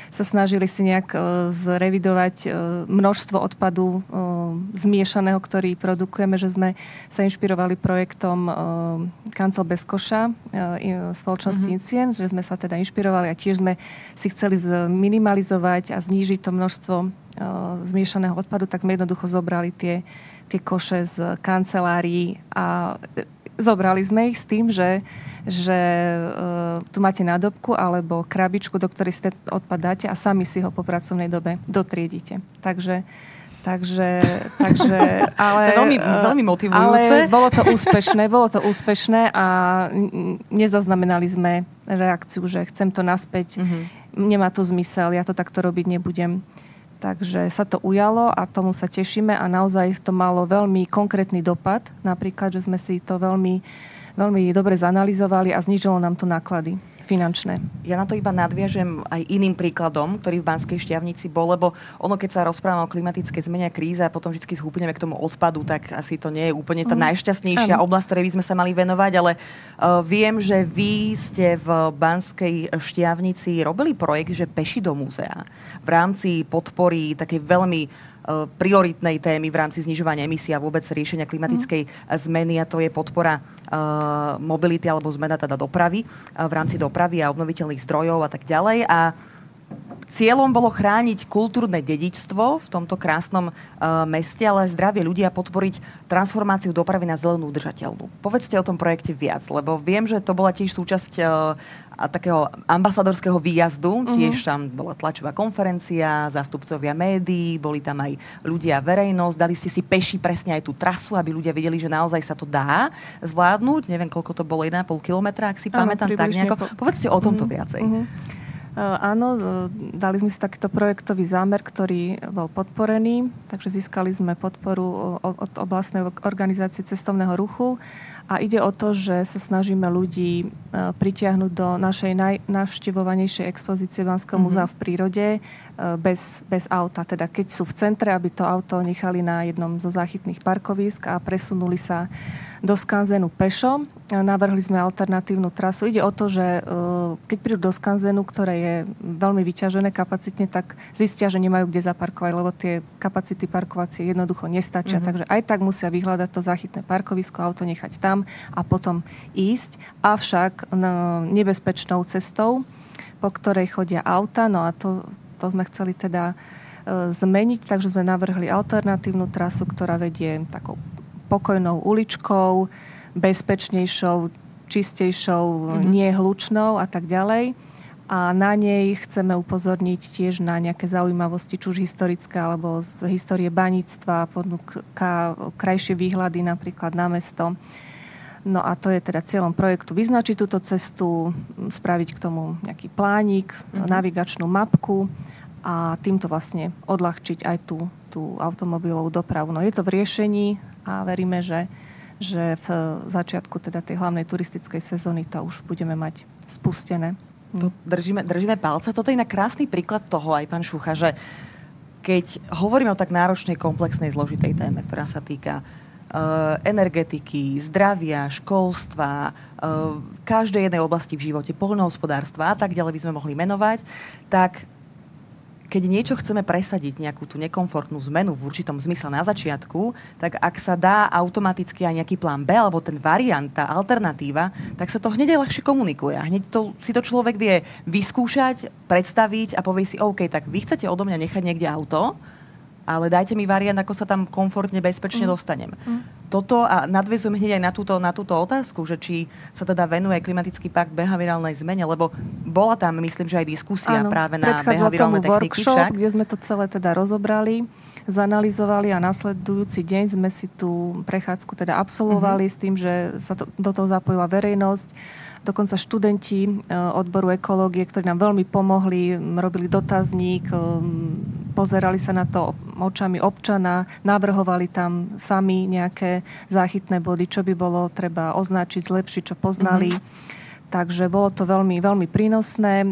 sa snažili si nejak uh, zrevidovať uh, množstvo odpadu uh, zmiešaného, ktorý produkujeme, že sme sa inšpirovali projektom uh, Kancel bez koša uh, spoločnosti mm-hmm. Incien, že sme sa teda inšpirovali a tiež sme si chceli minimalizovať a znížiť to množstvo uh, zmiešaného odpadu, tak sme jednoducho zobrali tie tie koše z kancelárií a zobrali sme ich s tým, že, že uh, tu máte nádobku alebo krabičku, do ktorej si ten odpad dáte a sami si ho po pracovnej dobe dotriedite. Takže Takže, takže ale, veľmi, veľmi motivujúce. Ale bolo to úspešné, bolo to úspešné a nezaznamenali sme reakciu, že chcem to naspäť, mm-hmm. nemá to zmysel, ja to takto robiť nebudem. Takže sa to ujalo a tomu sa tešíme a naozaj to malo veľmi konkrétny dopad. Napríklad, že sme si to veľmi, veľmi dobre zanalizovali a znižilo nám to náklady finančné. Ja na to iba nadviažem aj iným príkladom, ktorý v Banskej šťavnici bol, lebo ono, keď sa rozprávame o klimatickej zmene a kríze a potom vždy schúpneme k tomu odpadu, tak asi to nie je úplne tá mm. najšťastnejšia um. oblasť, ktorej by sme sa mali venovať, ale uh, viem, že vy ste v Banskej šťavnici robili projekt, že peši do múzea v rámci podpory takej veľmi Eh, prioritnej témy v rámci znižovania emisí a vôbec riešenia klimatickej mm. zmeny a to je podpora mobility alebo zmena teda dopravy uh, v rámci dopravy a obnoviteľných zdrojov a tak ďalej. A Cieľom bolo chrániť kultúrne dedičstvo v tomto krásnom uh, meste, ale zdravie ľudia podporiť transformáciu dopravy na zelenú udržateľnú. Povedzte o tom projekte viac, lebo viem, že to bola tiež súčasť uh, takého ambasadorského výjazdu. Uh-huh. Tiež tam bola tlačová konferencia, zástupcovia médií, boli tam aj ľudia, verejnosť. Dali ste si peši presne aj tú trasu, aby ľudia videli, že naozaj sa to dá zvládnuť. Neviem, koľko to bolo, 1,5 kilometra, ak si ano, pamätám. Tak nejako. Po... Povedzte o tomto uh-huh. viacej. Uh-huh. Áno, dali sme si takýto projektový zámer, ktorý bol podporený, takže získali sme podporu od oblastnej organizácie cestovného ruchu a ide o to, že sa snažíme ľudí pritiahnuť do našej najnavštevovanejšej expozície Banského mm-hmm. múzea v prírode bez, bez auta. Teda keď sú v centre, aby to auto nechali na jednom zo záchytných parkovísk a presunuli sa do skanzenu pešo. Navrhli sme alternatívnu trasu. Ide o to, že e, keď prídu do skanzenu, ktoré je veľmi vyťažené kapacitne, tak zistia, že nemajú kde zaparkovať, lebo tie kapacity parkovacie jednoducho nestačia. Mm-hmm. Takže aj tak musia vyhľadať to záchytné parkovisko, auto nechať tam a potom ísť. Avšak no, nebezpečnou cestou, po ktorej chodia auta, no a to, to sme chceli teda e, zmeniť, takže sme navrhli alternatívnu trasu, ktorá vedie takou pokojnou uličkou, bezpečnejšou, čistejšou, mm-hmm. nie hlučnou a tak ďalej. A na nej chceme upozorniť tiež na nejaké zaujímavosti, či už historické alebo z histórie baníctva, ponúka krajšie výhľady napríklad na mesto. No a to je teda cieľom projektu vyznačiť túto cestu, spraviť k tomu nejaký plánik, mm-hmm. navigačnú mapku a týmto vlastne odľahčiť aj tú, tú automobilovú dopravu. No je to v riešení a veríme, že, že v začiatku teda tej hlavnej turistickej sezóny to už budeme mať spustené. To držíme, držíme palca. Toto je na krásny príklad toho aj pán Šucha, že keď hovoríme o tak náročnej, komplexnej, zložitej téme, ktorá sa týka Eh, energetiky, zdravia, školstva, eh, každej jednej oblasti v živote, poľnohospodárstva a tak ďalej by sme mohli menovať, tak keď niečo chceme presadiť, nejakú tú nekomfortnú zmenu v určitom zmysle na začiatku, tak ak sa dá automaticky aj nejaký plán B alebo ten variant, tá alternatíva, tak sa to hneď aj ľahšie komunikuje. A hneď to, si to človek vie vyskúšať, predstaviť a povie si, OK, tak vy chcete odo mňa nechať niekde auto, ale dajte mi variant, ako sa tam komfortne, bezpečne mm. dostanem. Mm. Toto a nadvezujem hneď aj na túto, na túto otázku, že či sa teda venuje klimatický pakt behaviorálnej zmene, lebo bola tam, myslím, že aj diskusia Áno, práve na behaviorálne techniky. workshop, však. kde sme to celé teda rozobrali zanalizovali a nasledujúci deň sme si tú prechádzku teda absolvovali mm-hmm. s tým, že sa to, do toho zapojila verejnosť dokonca študenti e, odboru ekológie, ktorí nám veľmi pomohli, robili dotazník, e, pozerali sa na to očami občana, navrhovali tam sami nejaké záchytné body, čo by bolo treba označiť, zlepšiť, čo poznali. Mm-hmm. Takže bolo to veľmi, veľmi prínosné. E,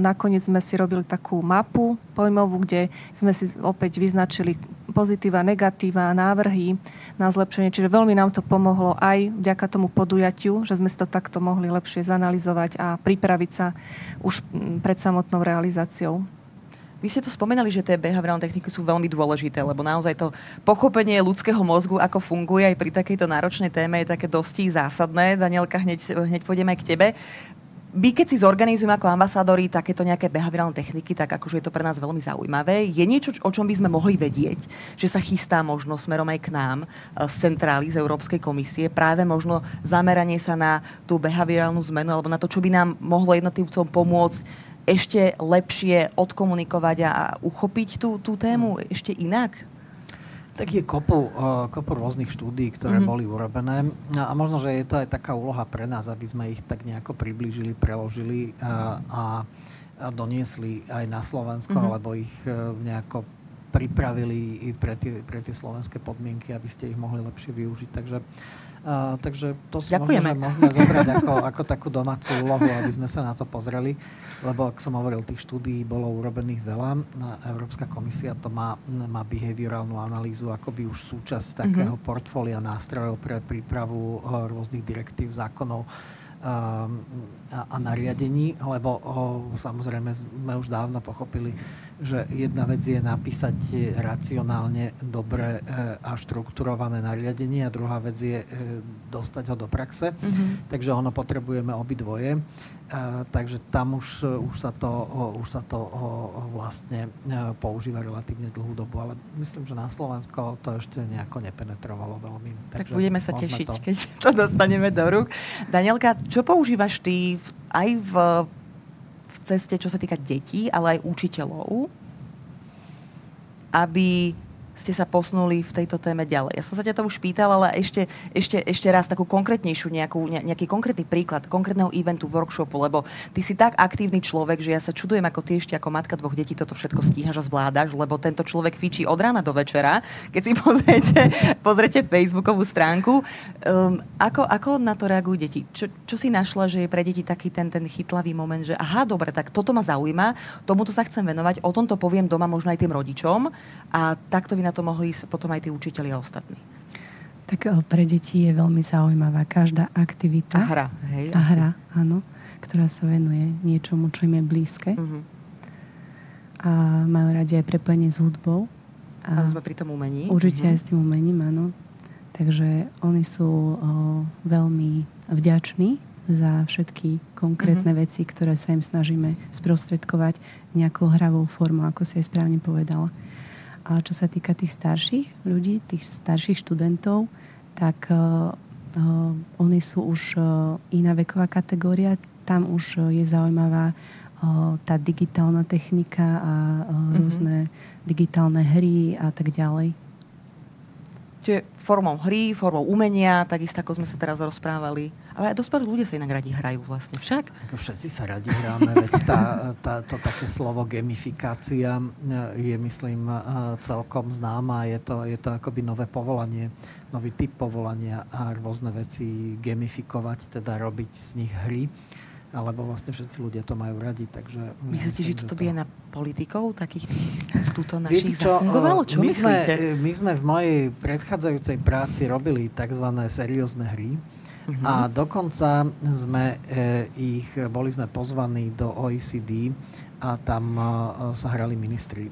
nakoniec sme si robili takú mapu pojmovú, kde sme si opäť vyznačili pozitíva, negatíva, návrhy na zlepšenie. Čiže veľmi nám to pomohlo aj vďaka tomu podujatiu, že sme to takto mohli lepšie zanalizovať a pripraviť sa už pred samotnou realizáciou. Vy ste to spomenali, že tie behaviorálne techniky sú veľmi dôležité, lebo naozaj to pochopenie ľudského mozgu, ako funguje aj pri takejto náročnej téme, je také dosti zásadné. Danielka, hneď, hneď pôjdeme aj k tebe. My keď si zorganizujeme ako ambasádori takéto nejaké behaviorálne techniky, tak akože je to pre nás veľmi zaujímavé. Je niečo, o čom by sme mohli vedieť, že sa chystá možno smerom aj k nám e, z centrály, z Európskej komisie, práve možno zameranie sa na tú behaviorálnu zmenu alebo na to, čo by nám mohlo jednotlivcom pomôcť ešte lepšie odkomunikovať a uchopiť tú, tú tému ešte inak? Tak je kopu, uh, kopu rôznych štúdí, ktoré mm-hmm. boli urobené a možno, že je to aj taká úloha pre nás, aby sme ich tak nejako priblížili, preložili uh, a, a doniesli aj na Slovensko, mm-hmm. alebo ich uh, nejako pripravili i pre tie, pre tie slovenské podmienky, aby ste ich mohli lepšie využiť. Takže uh, Uh, takže to si Ďakujeme. možno, môžeme zobrať ako, ako takú domácu úlohu, aby sme sa na to pozreli, lebo ak som hovoril, tých štúdií bolo urobených veľa. Európska komisia to má, má behaviorálnu analýzu akoby už súčasť takého mm-hmm. portfólia nástrojov pre prípravu uh, rôznych direktív, zákonov a, a nariadení, lebo o, samozrejme sme už dávno pochopili, že jedna vec je napísať racionálne dobre e, a štrukturované nariadenie a druhá vec je e, dostať ho do praxe. Mm-hmm. Takže ono potrebujeme obidvoje. Uh, takže tam už, už sa to, už sa to vlastne používa relatívne dlhú dobu, ale myslím, že na Slovensko to ešte nejako nepenetrovalo veľmi. Takže tak budeme sa tešiť, to... keď to dostaneme do rúk. Danielka, čo používaš ty aj v ceste, čo sa týka detí, ale aj učiteľov, aby ste sa posunuli v tejto téme ďalej. Ja som sa ťa to už pýtala, ale ešte, ešte, ešte raz takú konkrétnejšiu, nejakú, nejaký konkrétny príklad konkrétneho eventu, workshopu, lebo ty si tak aktívny človek, že ja sa čudujem, ako ty ešte ako matka dvoch detí toto všetko stíhaš a zvládaš, lebo tento človek fičí od rána do večera. Keď si pozriete, pozriete Facebookovú stránku, um, ako, ako na to reagujú deti? Čo, čo si našla, že je pre deti taký ten, ten chytlavý moment, že aha, dobre, tak toto ma zaujíma, tomuto sa chcem venovať, o tomto poviem doma možno aj tým rodičom a takto vy na to mohli potom aj tí učiteľi a ostatní. Tak eh, pre deti je veľmi zaujímavá každá aktivita. A hra, hej? A hra, áno, ktorá sa venuje niečomu, čo im je blízke. Uh-huh. A majú radi aj prepojenie s hudbou. A, a sme pri tom umení. Určite uh-huh. aj s tým umením, áno. Takže oni sú o, veľmi vďační za všetky konkrétne uh-huh. veci, ktoré sa im snažíme sprostredkovať nejakou hravou formou, ako si aj správne povedala. A čo sa týka tých starších ľudí, tých starších študentov, tak uh, uh, oni sú už uh, iná veková kategória. Tam už uh, je zaujímavá uh, tá digitálna technika a uh, mm-hmm. rôzne digitálne hry a tak ďalej. Čiže formou hry, formou umenia, takisto ako sme sa teraz rozprávali. Ale aj dospelí ľudia sa inak radi hrajú vlastne však. Všetci sa radi hráme, veď tá, tá, to také slovo gamifikácia je, myslím, celkom známa. Je to, je to akoby nové povolanie, nový typ povolania a rôzne veci gamifikovať, teda robiť z nich hry alebo vlastne všetci ľudia to majú radi. Takže Myslíte, že toto by aj na politikov takých túto našich čo, zafungovalo? Čo my myslíte? Sme, my sme v mojej predchádzajúcej práci robili tzv. seriózne hry. Uh-huh. A dokonca sme e, ich, boli sme pozvaní do OECD a tam e, sa hrali ministri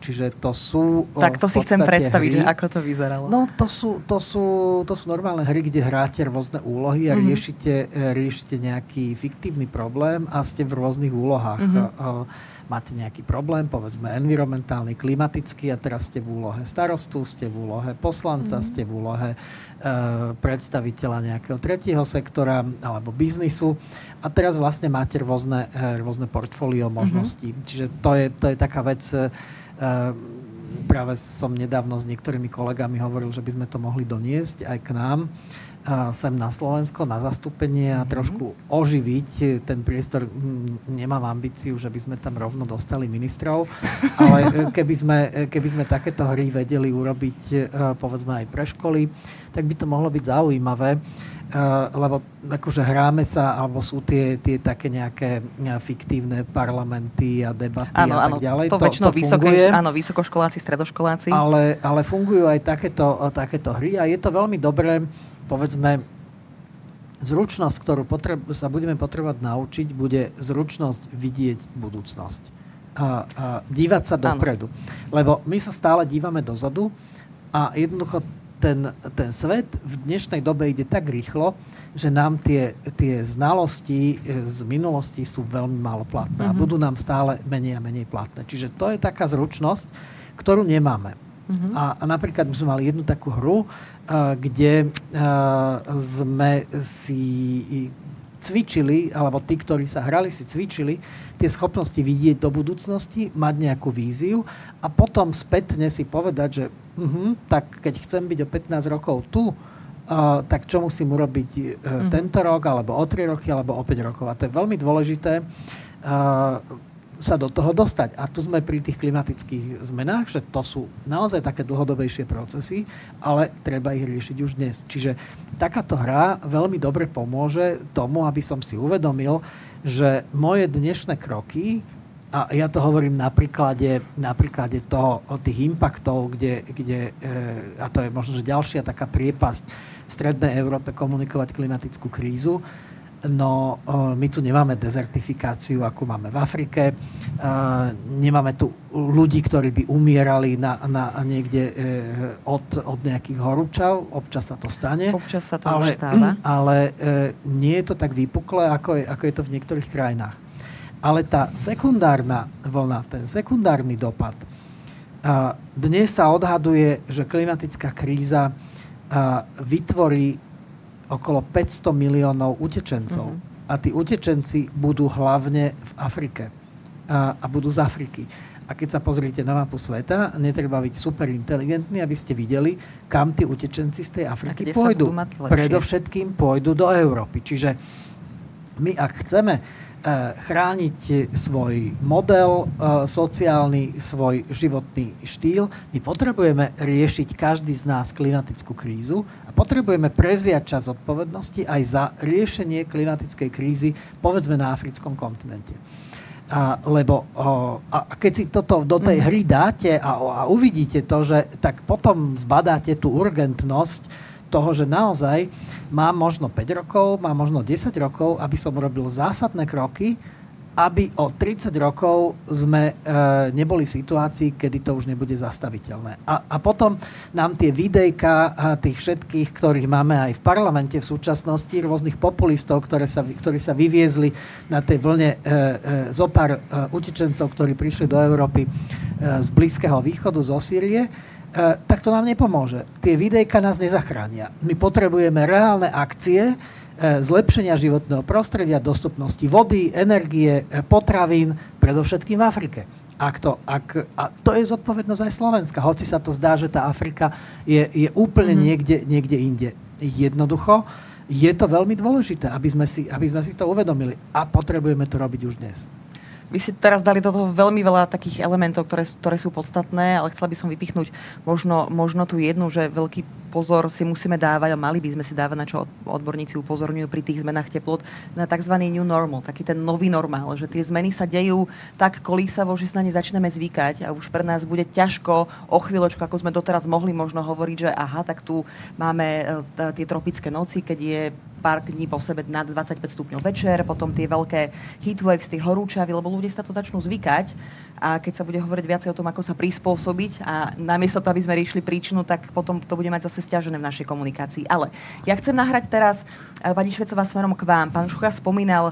čiže to sú... Tak to si chcem predstaviť, hry. že ako to vyzeralo. No to sú, to, sú, to sú normálne hry, kde hráte rôzne úlohy a mm-hmm. riešite, e, riešite nejaký fiktívny problém a ste v rôznych úlohách. Mm-hmm. Máte nejaký problém, povedzme environmentálny, klimatický a teraz ste v úlohe starostu, ste v úlohe poslanca, mm-hmm. ste v úlohe e, predstaviteľa nejakého tretieho sektora alebo biznisu a teraz vlastne máte rôzne, e, rôzne portfólio možností. Mm-hmm. Čiže to je, to je taká vec, práve som nedávno s niektorými kolegami hovoril, že by sme to mohli doniesť aj k nám sem na Slovensko na zastúpenie a mhm. trošku oživiť ten priestor. Nemám ambíciu, že by sme tam rovno dostali ministrov, ale e, keby sme, e, keby sme takéto hry vedeli urobiť e, povedzme aj pre školy, tak by to mohlo byť zaujímavé. Lebo akože hráme sa, alebo sú tie, tie také nejaké fiktívne parlamenty a debaty áno, a tak ďalej. To, to väčšinou to vysoké, áno, vysokoškoláci, stredoškoláci. Ale, ale fungujú aj takéto, takéto hry a je to veľmi dobré povedzme, zručnosť, ktorú potreb, sa budeme potrebovať naučiť, bude zručnosť vidieť budúcnosť. A, a dívať sa dopredu. Ano. Lebo my sa stále dívame dozadu a jednoducho ten, ten svet v dnešnej dobe ide tak rýchlo, že nám tie, tie znalosti z minulosti sú veľmi málo platné uh-huh. a mhm. budú nám stále menej a menej platné. Čiže to je taká zručnosť, ktorú nemáme. Uh-huh. A, a napríklad my sme mali jednu takú hru, kde sme si cvičili, alebo tí, ktorí sa hrali, si cvičili tie schopnosti vidieť do budúcnosti, mať nejakú víziu a potom spätne si povedať, že uh-huh, tak keď chcem byť o 15 rokov tu, uh, tak čo musím urobiť uh, uh-huh. tento rok, alebo o 3 roky, alebo o 5 rokov. A to je veľmi dôležité. Uh, sa do toho dostať. A tu sme pri tých klimatických zmenách, že to sú naozaj také dlhodobejšie procesy, ale treba ich riešiť už dnes. Čiže takáto hra veľmi dobre pomôže tomu, aby som si uvedomil, že moje dnešné kroky a ja to hovorím na príklade, na príklade toho, tých impaktov, kde, kde, e, a to je možno, že ďalšia taká priepasť v Strednej Európe komunikovať klimatickú krízu, No, my tu nemáme dezertifikáciu, ako máme v Afrike. Nemáme tu ľudí, ktorí by umierali na, na niekde e, od, od nejakých horúčav. Občas sa to stane. Občas sa to ale, stáva. Ale e, nie je to tak vypuklé, ako je, ako je to v niektorých krajinách. Ale tá sekundárna vlna, ten sekundárny dopad, dnes sa odhaduje, že klimatická kríza vytvorí okolo 500 miliónov utečencov. Mm-hmm. A tí utečenci budú hlavne v Afrike. A, a budú z Afriky. A keď sa pozriete na mapu sveta, netreba byť super inteligentný, aby ste videli, kam tí utečenci z tej Afriky pôjdu. Predovšetkým pôjdu do Európy. Čiže my, ak chceme chrániť svoj model eh, sociálny, svoj životný štýl. My potrebujeme riešiť každý z nás klimatickú krízu a potrebujeme prevziať čas odpovednosti aj za riešenie klimatickej krízy, povedzme na africkom kontinente. A, lebo o, a keď si toto do tej mhm. hry dáte a, a uvidíte to, že tak potom zbadáte tú urgentnosť, toho, že naozaj mám možno 5 rokov, mám možno 10 rokov, aby som robil zásadné kroky, aby o 30 rokov sme e, neboli v situácii, kedy to už nebude zastaviteľné. A, a potom nám tie videjka a tých všetkých, ktorých máme aj v parlamente v súčasnosti, rôznych populistov, ktoré sa, ktorí sa vyviezli na tej vlne e, e, zo pár e, utečencov, ktorí prišli do Európy e, z Blízkeho východu, zo Sýrie, tak to nám nepomôže. Tie videjka nás nezachránia. My potrebujeme reálne akcie, e, zlepšenia životného prostredia, dostupnosti vody, energie, e, potravín, predovšetkým v Afrike. Ak to, ak, a to je zodpovednosť aj Slovenska, hoci sa to zdá, že tá Afrika je, je úplne mm-hmm. niekde, niekde inde. Jednoducho je to veľmi dôležité, aby sme, si, aby sme si to uvedomili. A potrebujeme to robiť už dnes. Vy si teraz dali do toho veľmi veľa takých elementov, ktoré, ktoré sú podstatné, ale chcela by som vypichnúť možno, možno tú jednu, že veľký pozor si musíme dávať a mali by sme si dávať, na čo odborníci upozorňujú pri tých zmenách teplot, na tzv. new normal, taký ten nový normál, že tie zmeny sa dejú tak kolísavo, že sa na ne začneme zvykať a už pre nás bude ťažko o chvíľočku, ako sme doteraz mohli možno hovoriť, že aha, tak tu máme e, tie tropické noci, keď je pár dní po sebe nad 25 stupňov večer, potom tie veľké heatwaves, tie horúčavy, lebo ľudia sa to začnú zvykať a keď sa bude hovoriť viacej o tom, ako sa prispôsobiť a namiesto toho, aby sme riešili príčinu, tak potom to bude mať zase stiažené v našej komunikácii. Ale ja chcem nahrať teraz, eh, pani Švecová, smerom k vám. Pán Šucha spomínal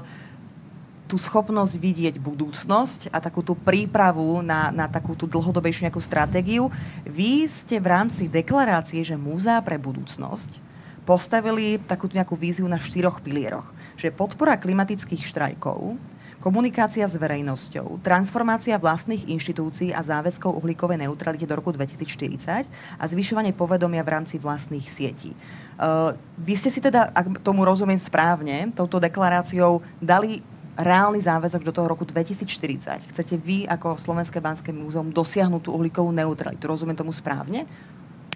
tú schopnosť vidieť budúcnosť a takú tú prípravu na, na takú tú dlhodobejšiu nejakú stratégiu. Vy ste v rámci deklarácie, že Múzea pre budúcnosť postavili takú nejakú víziu na štyroch pilieroch. Že podpora klimatických štrajkov, komunikácia s verejnosťou, transformácia vlastných inštitúcií a záväzkov uhlíkovej neutrality do roku 2040 a zvyšovanie povedomia v rámci vlastných sietí. Uh, vy ste si teda, ak tomu rozumiem správne, touto deklaráciou dali reálny záväzok do toho roku 2040. Chcete vy ako Slovenské banské múzeum dosiahnuť tú uhlíkovú neutralitu? Rozumiem tomu správne?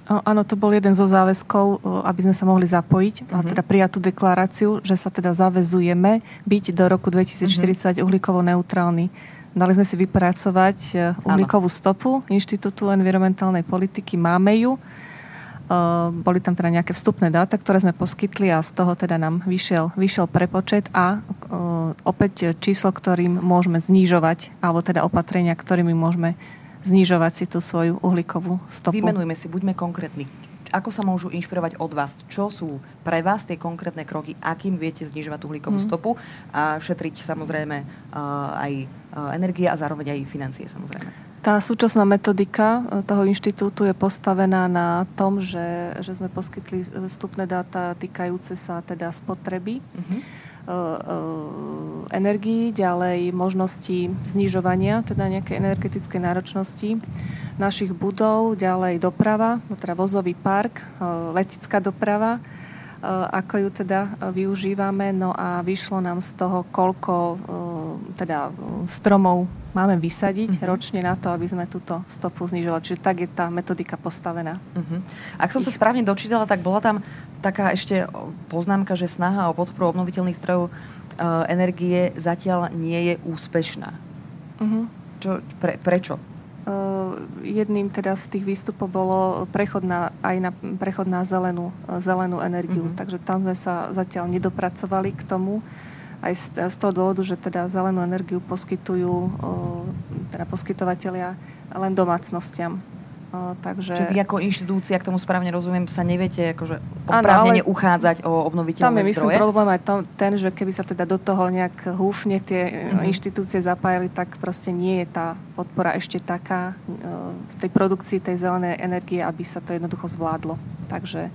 Áno, to bol jeden zo záväzkov, aby sme sa mohli zapojiť uh-huh. a mhm. teda prijať tú deklaráciu, že sa teda zavezujeme byť do roku 2040 uh-huh. uhlíkovo neutrálny. Dali sme si vypracovať e, uhlíkovú stopu Inštitútu environmentálnej politiky. Máme ju. Uh, boli tam teda nejaké vstupné dáta, ktoré sme poskytli a z toho teda nám vyšiel, vyšiel prepočet a opäť číslo, ktorým môžeme znižovať, alebo teda opatrenia, ktorými môžeme znižovať si tú svoju uhlíkovú stopu. Vymenujme si, buďme konkrétni. Ako sa môžu inšpirovať od vás? Čo sú pre vás tie konkrétne kroky, akým viete znižovať uhlíkovú mm. stopu a šetriť samozrejme uh, aj uh, energie a zároveň aj financie samozrejme? Tá súčasná metodika e, toho inštitútu je postavená na tom, že, že sme poskytli vstupné dáta týkajúce sa teda spotreby. Mm-hmm energii, ďalej možnosti znižovania, teda nejakej energetickej náročnosti našich budov, ďalej doprava, no teda vozový park, letická doprava, ako ju teda využívame. No a vyšlo nám z toho, koľko teda stromov máme vysadiť uh-huh. ročne na to, aby sme túto stopu znižovali. Čiže tak je tá metodika postavená. Uh-huh. Ak som sa správne dočítala, tak bola tam taká ešte poznámka, že snaha o podporu obnoviteľných zdrojov energie zatiaľ nie je úspešná. Uh-huh. Čo, pre, prečo? Uh, jedným teda z tých výstupov bolo prechod na, aj na prechod na zelenú, zelenú energiu. Uh-huh. Takže tam sme sa zatiaľ nedopracovali k tomu aj z, z toho dôvodu, že teda zelenú energiu poskytujú teda poskytovateľia len domácnostiam. Takže... Čiže vy ako inštitúcia, k tomu správne rozumiem, sa neviete akože oprávnene ale... uchádzať o obnoviteľné Tam je, myslím, problém aj tom, ten, že keby sa teda do toho nejak húfne tie mm-hmm. inštitúcie zapájali, tak proste nie je tá podpora ešte taká v tej produkcii tej zelenej energie, aby sa to jednoducho zvládlo. Takže...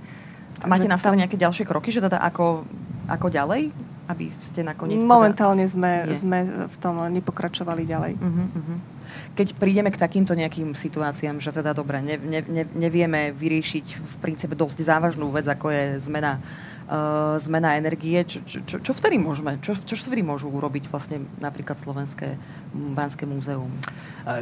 A máte nastavené tam... nejaké ďalšie kroky, že teda ako, ako ďalej? aby ste nakoniec... Momentálne teda... sme, sme v tom nepokračovali ďalej. Uh-huh, uh-huh. Keď prídeme k takýmto nejakým situáciám, že teda dobre, ne, ne, ne, nevieme vyriešiť v princípe dosť závažnú vec, ako je zmena uh, zmena energie. Čo, čo, čo, čo vtedy môžeme? Čo, čo vtedy môžu urobiť vlastne napríklad Slovenské Banské múzeum?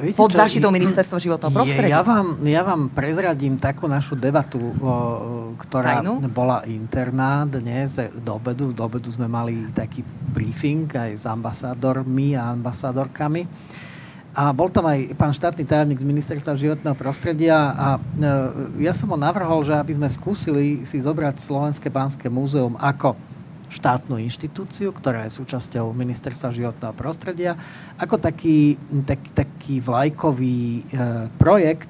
Viete, Pod zaštitou ministerstva životného prostredia. Ja vám, ja vám prezradím takú našu debatu, o, ktorá Tajnu? bola interná dnes do obedu. Do obedu sme mali taký briefing aj s ambasádormi a ambasádorkami. A bol tam aj pán štátny tajomník z Ministerstva životného prostredia a e, ja som ho navrhol, že aby sme skúsili si zobrať Slovenské pánske múzeum ako štátnu inštitúciu, ktorá je súčasťou Ministerstva životného prostredia, ako taký, tak, taký vlajkový e, projekt,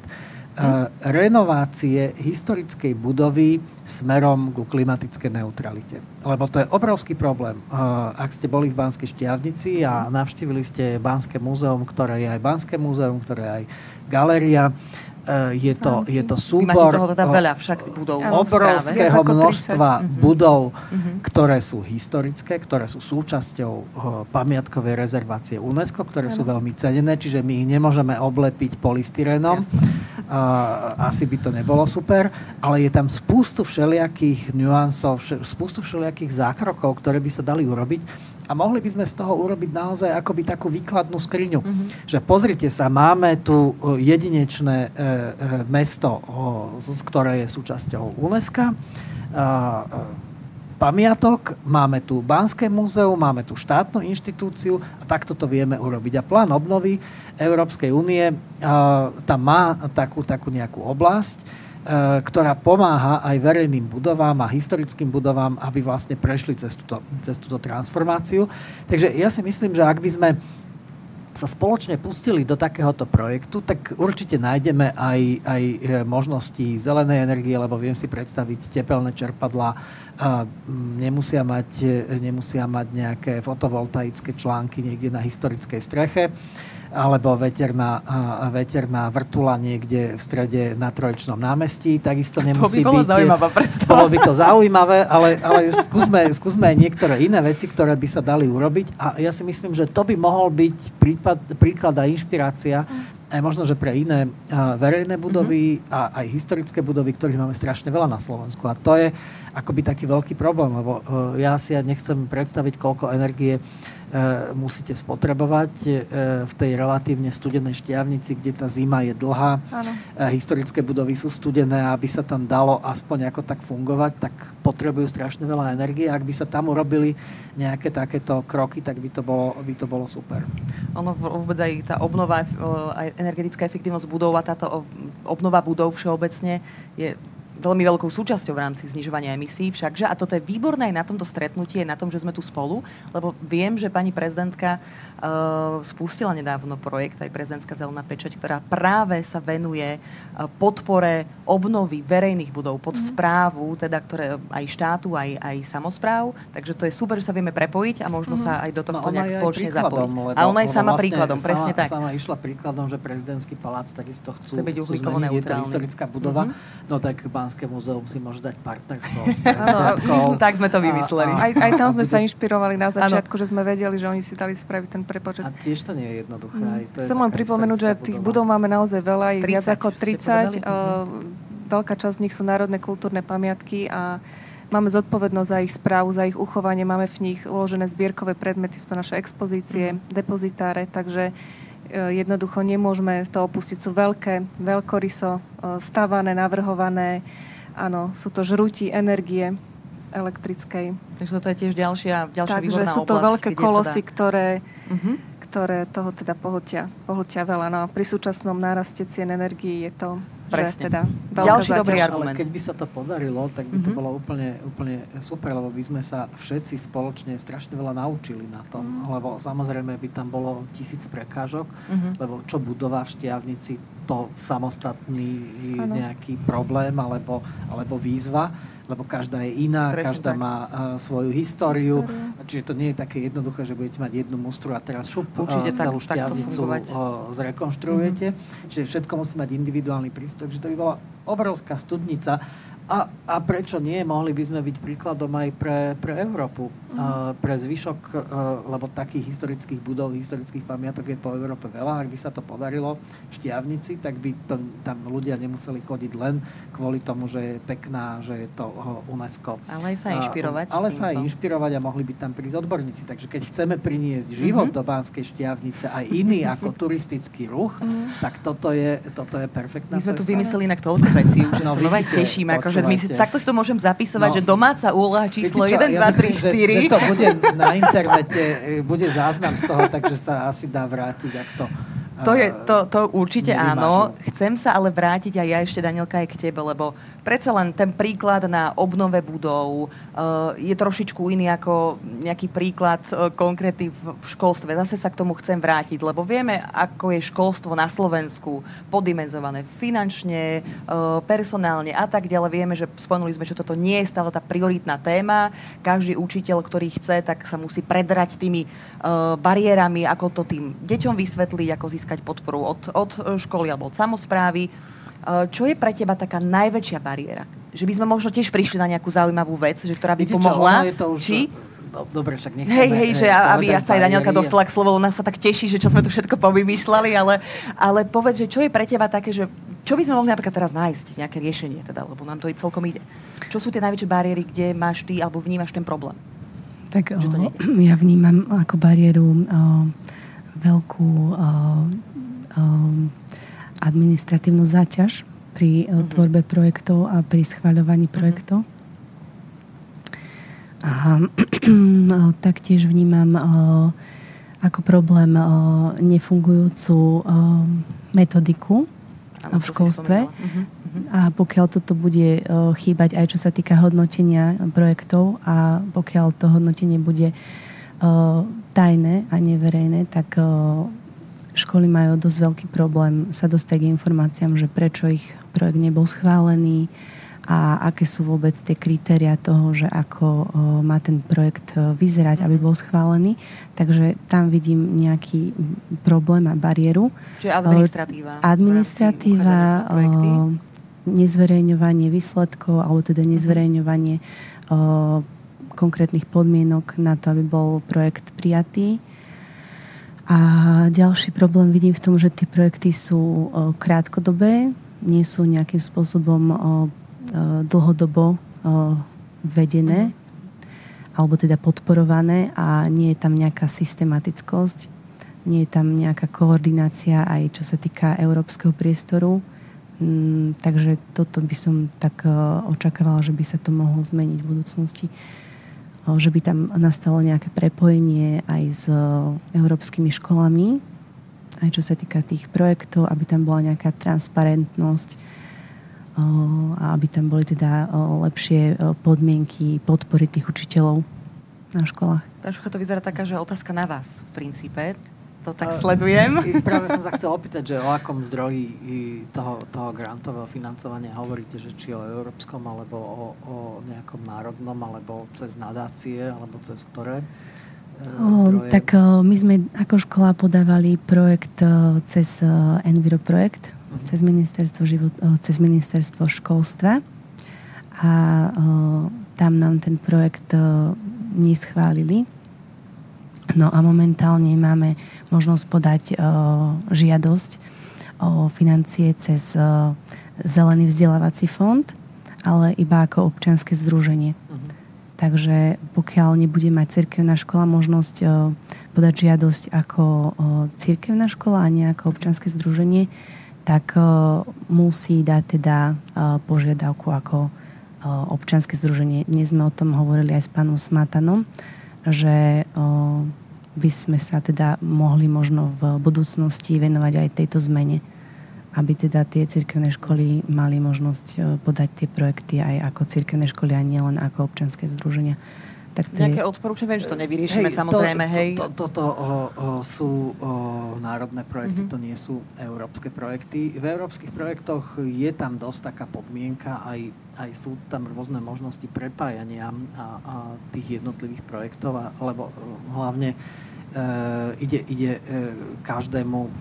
renovácie historickej budovy smerom ku klimatickej neutralite. Lebo to je obrovský problém. Uh, ak ste boli v Banskej Štiavnici a navštívili ste Banské múzeum, ktoré je aj Banské múzeum, ktoré je aj galéria, uh, je to, je to súbor teda veľa však budov obrovského množstva mhm. budov, uh-huh. ktoré sú historické, ktoré sú súčasťou pamiatkovej rezervácie UNESCO, ktoré sú veľmi cenené, čiže my ich nemôžeme oblepiť polystyrenom. Jasne asi by to nebolo super, ale je tam spústu všelijakých nuansov, spústu všelijakých zákrokov, ktoré by sa dali urobiť a mohli by sme z toho urobiť naozaj akoby takú výkladnú skriňu. Mm-hmm. Že pozrite sa, máme tu jedinečné e, e, mesto, ktoré je súčasťou UNESCO. Pamiatok, máme tu Banské múzeum, máme tu štátnu inštitúciu a takto to vieme urobiť. A plán obnovy Európskej únie tam má takú, takú nejakú oblasť, e, ktorá pomáha aj verejným budovám a historickým budovám, aby vlastne prešli cez túto, cez túto transformáciu. Takže ja si myslím, že ak by sme sa spoločne pustili do takéhoto projektu, tak určite nájdeme aj, aj e, možnosti zelenej energie, lebo viem si predstaviť tepelné čerpadlá, a nemusia mať, nemusia mať nejaké fotovoltaické články niekde na historickej streche. alebo veterná, veterná vrtula niekde v strede na Trojčnom námestí. Takisto nemusí to by bolo byť... zaujímavé predstava. Bolo by to zaujímavé, ale, ale skúsme, skúsme aj niektoré iné veci, ktoré by sa dali urobiť. A ja si myslím, že to by mohol byť prípad, príklad a inšpirácia aj možno, že pre iné verejné budovy mm-hmm. a aj historické budovy, ktorých máme strašne veľa na Slovensku. A to je akoby taký veľký problém, lebo e, ja si ja nechcem predstaviť, koľko energie E, musíte spotrebovať e, v tej relatívne studenej šťavnici, kde tá zima je dlhá. Ano. E, historické budovy sú studené a aby sa tam dalo aspoň ako tak fungovať, tak potrebujú strašne veľa energie. Ak by sa tam urobili nejaké takéto kroky, tak by to bolo, by to bolo super. Ono vôbec aj tá obnova, aj energetická efektivnosť budov a táto obnova budov všeobecne je veľmi veľkou súčasťou v rámci znižovania emisí všakže. A toto je výborné aj na tomto stretnutí, na tom, že sme tu spolu, lebo viem, že pani prezidentka spustila nedávno projekt, aj prezidentská zelená pečať, ktorá práve sa venuje uh, podpore obnovy verejných budov pod mm-hmm. správu, teda ktoré aj štátu, aj, aj samozpráv. Takže to je super, že sa vieme prepojiť a možno mm-hmm. sa aj do tohto no, nejak spoločne zapojiť. A ona je sama vlastne príkladom, sama, presne tak. Sama išla príkladom, že prezidentský palác takisto chcú, chce byť uhlíkovo neutrálny. Je to historická budova. Mm-hmm. No tak Banské múzeum si môže dať partnerstvo s tak sme to vymysleli. A, a, aj, aj tam sme sa inšpirovali na začiatku, ano. že sme vedeli, že oni si dali spraviť ten prepočet. A tiež to nie je jednoduché. Mm. Aj to Chcem len pripomenúť, že tých budov máme naozaj veľa, 30, viac ako 30. Uh, veľká časť z nich sú národné kultúrne pamiatky a máme zodpovednosť za ich správu, za ich uchovanie, máme v nich uložené zbierkové predmety, sú to naše expozície, mm. depozitáre, takže E, jednoducho nemôžeme to opustiť. Sú veľké, veľkoryso e, stávané, navrhované. Áno, sú to žrúti energie elektrickej. Takže toto je tiež ďalšia, ďalšia Takže sú to oblasť, veľké kolosy, ktoré, uh-huh. ktoré toho teda pohltia, pohltia veľa. No a pri súčasnom náraste cien energii je to Presne. teda Ďalší dobrý argument. Ale keď by sa to podarilo, tak by mm-hmm. to bolo úplne, úplne super, lebo by sme sa všetci spoločne strašne veľa naučili na tom. Mm-hmm. Lebo samozrejme by tam bolo tisíc prekážok, mm-hmm. lebo čo budova v Štiavnici, to samostatný ano. nejaký problém alebo, alebo výzva lebo každá je iná, Presne každá tak. má uh, svoju históriu, históriu. Čiže to nie je také jednoduché, že budete mať jednu mustru a teraz šup Určite uh, celú tak, šťavnicu uh, zrekonštruujete. Mm-hmm. Čiže všetko musí mať individuálny prístup. Takže to by bola obrovská studnica a, a prečo nie? Mohli by sme byť príkladom aj pre, pre Európu. Mm. Uh, pre zvyšok, uh, lebo takých historických budov, historických pamiatok je po Európe veľa. Ak by sa to podarilo v Štiavnici, tak by to, tam ľudia nemuseli chodiť len kvôli tomu, že je pekná, že je to UNESCO. Ale aj sa inšpirovať. Uh, ale sa aj inšpirovať a mohli by tam prísť odborníci. Takže keď chceme priniesť život mm-hmm. do Banskej Štiavnice aj iný ako turistický ruch, mm. tak toto je, toto je perfektná My sme cesta. tu vymysleli inak toľko vecí, že no, vidíte, teším, akože že my si, takto si to môžem zapisovať, no, že domáca úloha číslo Viete 1, ja 2, 3, 4. Že, že to bude na internete, e, bude záznam z toho, takže sa asi dá vrátiť, ak to to, je, to, to určite áno. Chcem sa ale vrátiť aj ja ešte, Danielka, aj k tebe, lebo predsa len ten príklad na obnove budov uh, je trošičku iný ako nejaký príklad uh, konkrétny v, v školstve. Zase sa k tomu chcem vrátiť, lebo vieme, ako je školstvo na Slovensku podimenzované finančne, uh, personálne a tak ďalej. Vieme, že spomenuli sme, že toto nie je stále tá prioritná téma. Každý učiteľ, ktorý chce, tak sa musí predrať tými uh, bariérami, ako to tým deťom vysvetliť, ako získať získať podporu od, od e, školy alebo od samozprávy. E, čo je pre teba taká najväčšia bariéra? Že by sme možno tiež prišli na nejakú zaujímavú vec, že ktorá by Víte pomohla. Čo, je to už... Či? No, dobre, však necháme. Hej, hej, že aby ja sa aj Danielka dostala k slovu, ona sa tak teší, že čo sme tu všetko povymýšľali, ale, ale povedz, že čo je pre teba také, že čo by sme mohli napríklad teraz nájsť, nejaké riešenie teda, lebo nám to i celkom ide. Čo sú tie najväčšie bariéry, kde máš ty alebo vnímaš ten problém? Tak o, ja vnímam ako bariéru o, veľkú o, Um, administratívnu záťaž pri mm-hmm. tvorbe projektov a pri schváľovaní mhm. projektov. A taktiež vnímam ako problém nefungujúcu metodiku ano, v školstve. Uh-huh. A pokiaľ toto bude chýbať aj čo sa týka hodnotenia projektov a pokiaľ to hodnotenie bude tajné a neverejné, tak školy majú dosť veľký problém sa dostať k informáciám, že prečo ich projekt nebol schválený a aké sú vôbec tie kritéria toho, že ako má ten projekt vyzerať, aby bol schválený. Takže tam vidím nejaký problém a bariéru. Čiže administratíva. Administratíva, nezverejňovanie výsledkov, alebo teda nezverejňovanie konkrétnych podmienok na to, aby bol projekt prijatý. A ďalší problém vidím v tom, že tie projekty sú krátkodobé, nie sú nejakým spôsobom dlhodobo vedené alebo teda podporované a nie je tam nejaká systematickosť, nie je tam nejaká koordinácia aj čo sa týka európskeho priestoru. Mm, takže toto by som tak očakávala, že by sa to mohlo zmeniť v budúcnosti že by tam nastalo nejaké prepojenie aj s európskymi školami, aj čo sa týka tých projektov, aby tam bola nejaká transparentnosť a aby tam boli teda lepšie podmienky podpory tých učiteľov na školách. Pán Šucha, to vyzerá taká, že otázka na vás v princípe to tak sledujem. Práve som sa chcel opýtať, že o akom zdroji toho, toho grantového financovania hovoríte, že či o európskom, alebo o, o nejakom národnom, alebo cez nadácie, alebo cez ktoré? E, o, tak o, my sme ako škola podávali projekt o, cez Enviro projekt, uh-huh. cez, ministerstvo život, cez ministerstvo školstva a tam nám ten projekt neschválili No a momentálne máme možnosť podať uh, žiadosť o financie cez uh, Zelený vzdelávací fond, ale iba ako občianske združenie. Uh-huh. Takže pokiaľ nebude mať cirkevná škola možnosť uh, podať žiadosť ako cirkevná škola a nie ako občianske združenie, tak musí dať teda požiadavku ako občianske združenie. Dnes sme o tom hovorili aj s pánom Smatanom, že by sme sa teda mohli možno v budúcnosti venovať aj tejto zmene aby teda tie cirkevné školy mali možnosť e, podať tie projekty aj ako cirkevné školy a nielen ako občanské združenia. Tak tie... Nejaké odporúčania, že to nevyriešime hej, samozrejme, to, hej? Toto to, to, to, sú o, národné projekty, mm-hmm. to nie sú európske projekty. V európskych projektoch je tam dosť taká podmienka, aj, aj sú tam rôzne možnosti prepájania a, a tých jednotlivých projektov, a, lebo hlavne Eh, ide, ide eh, každému eh,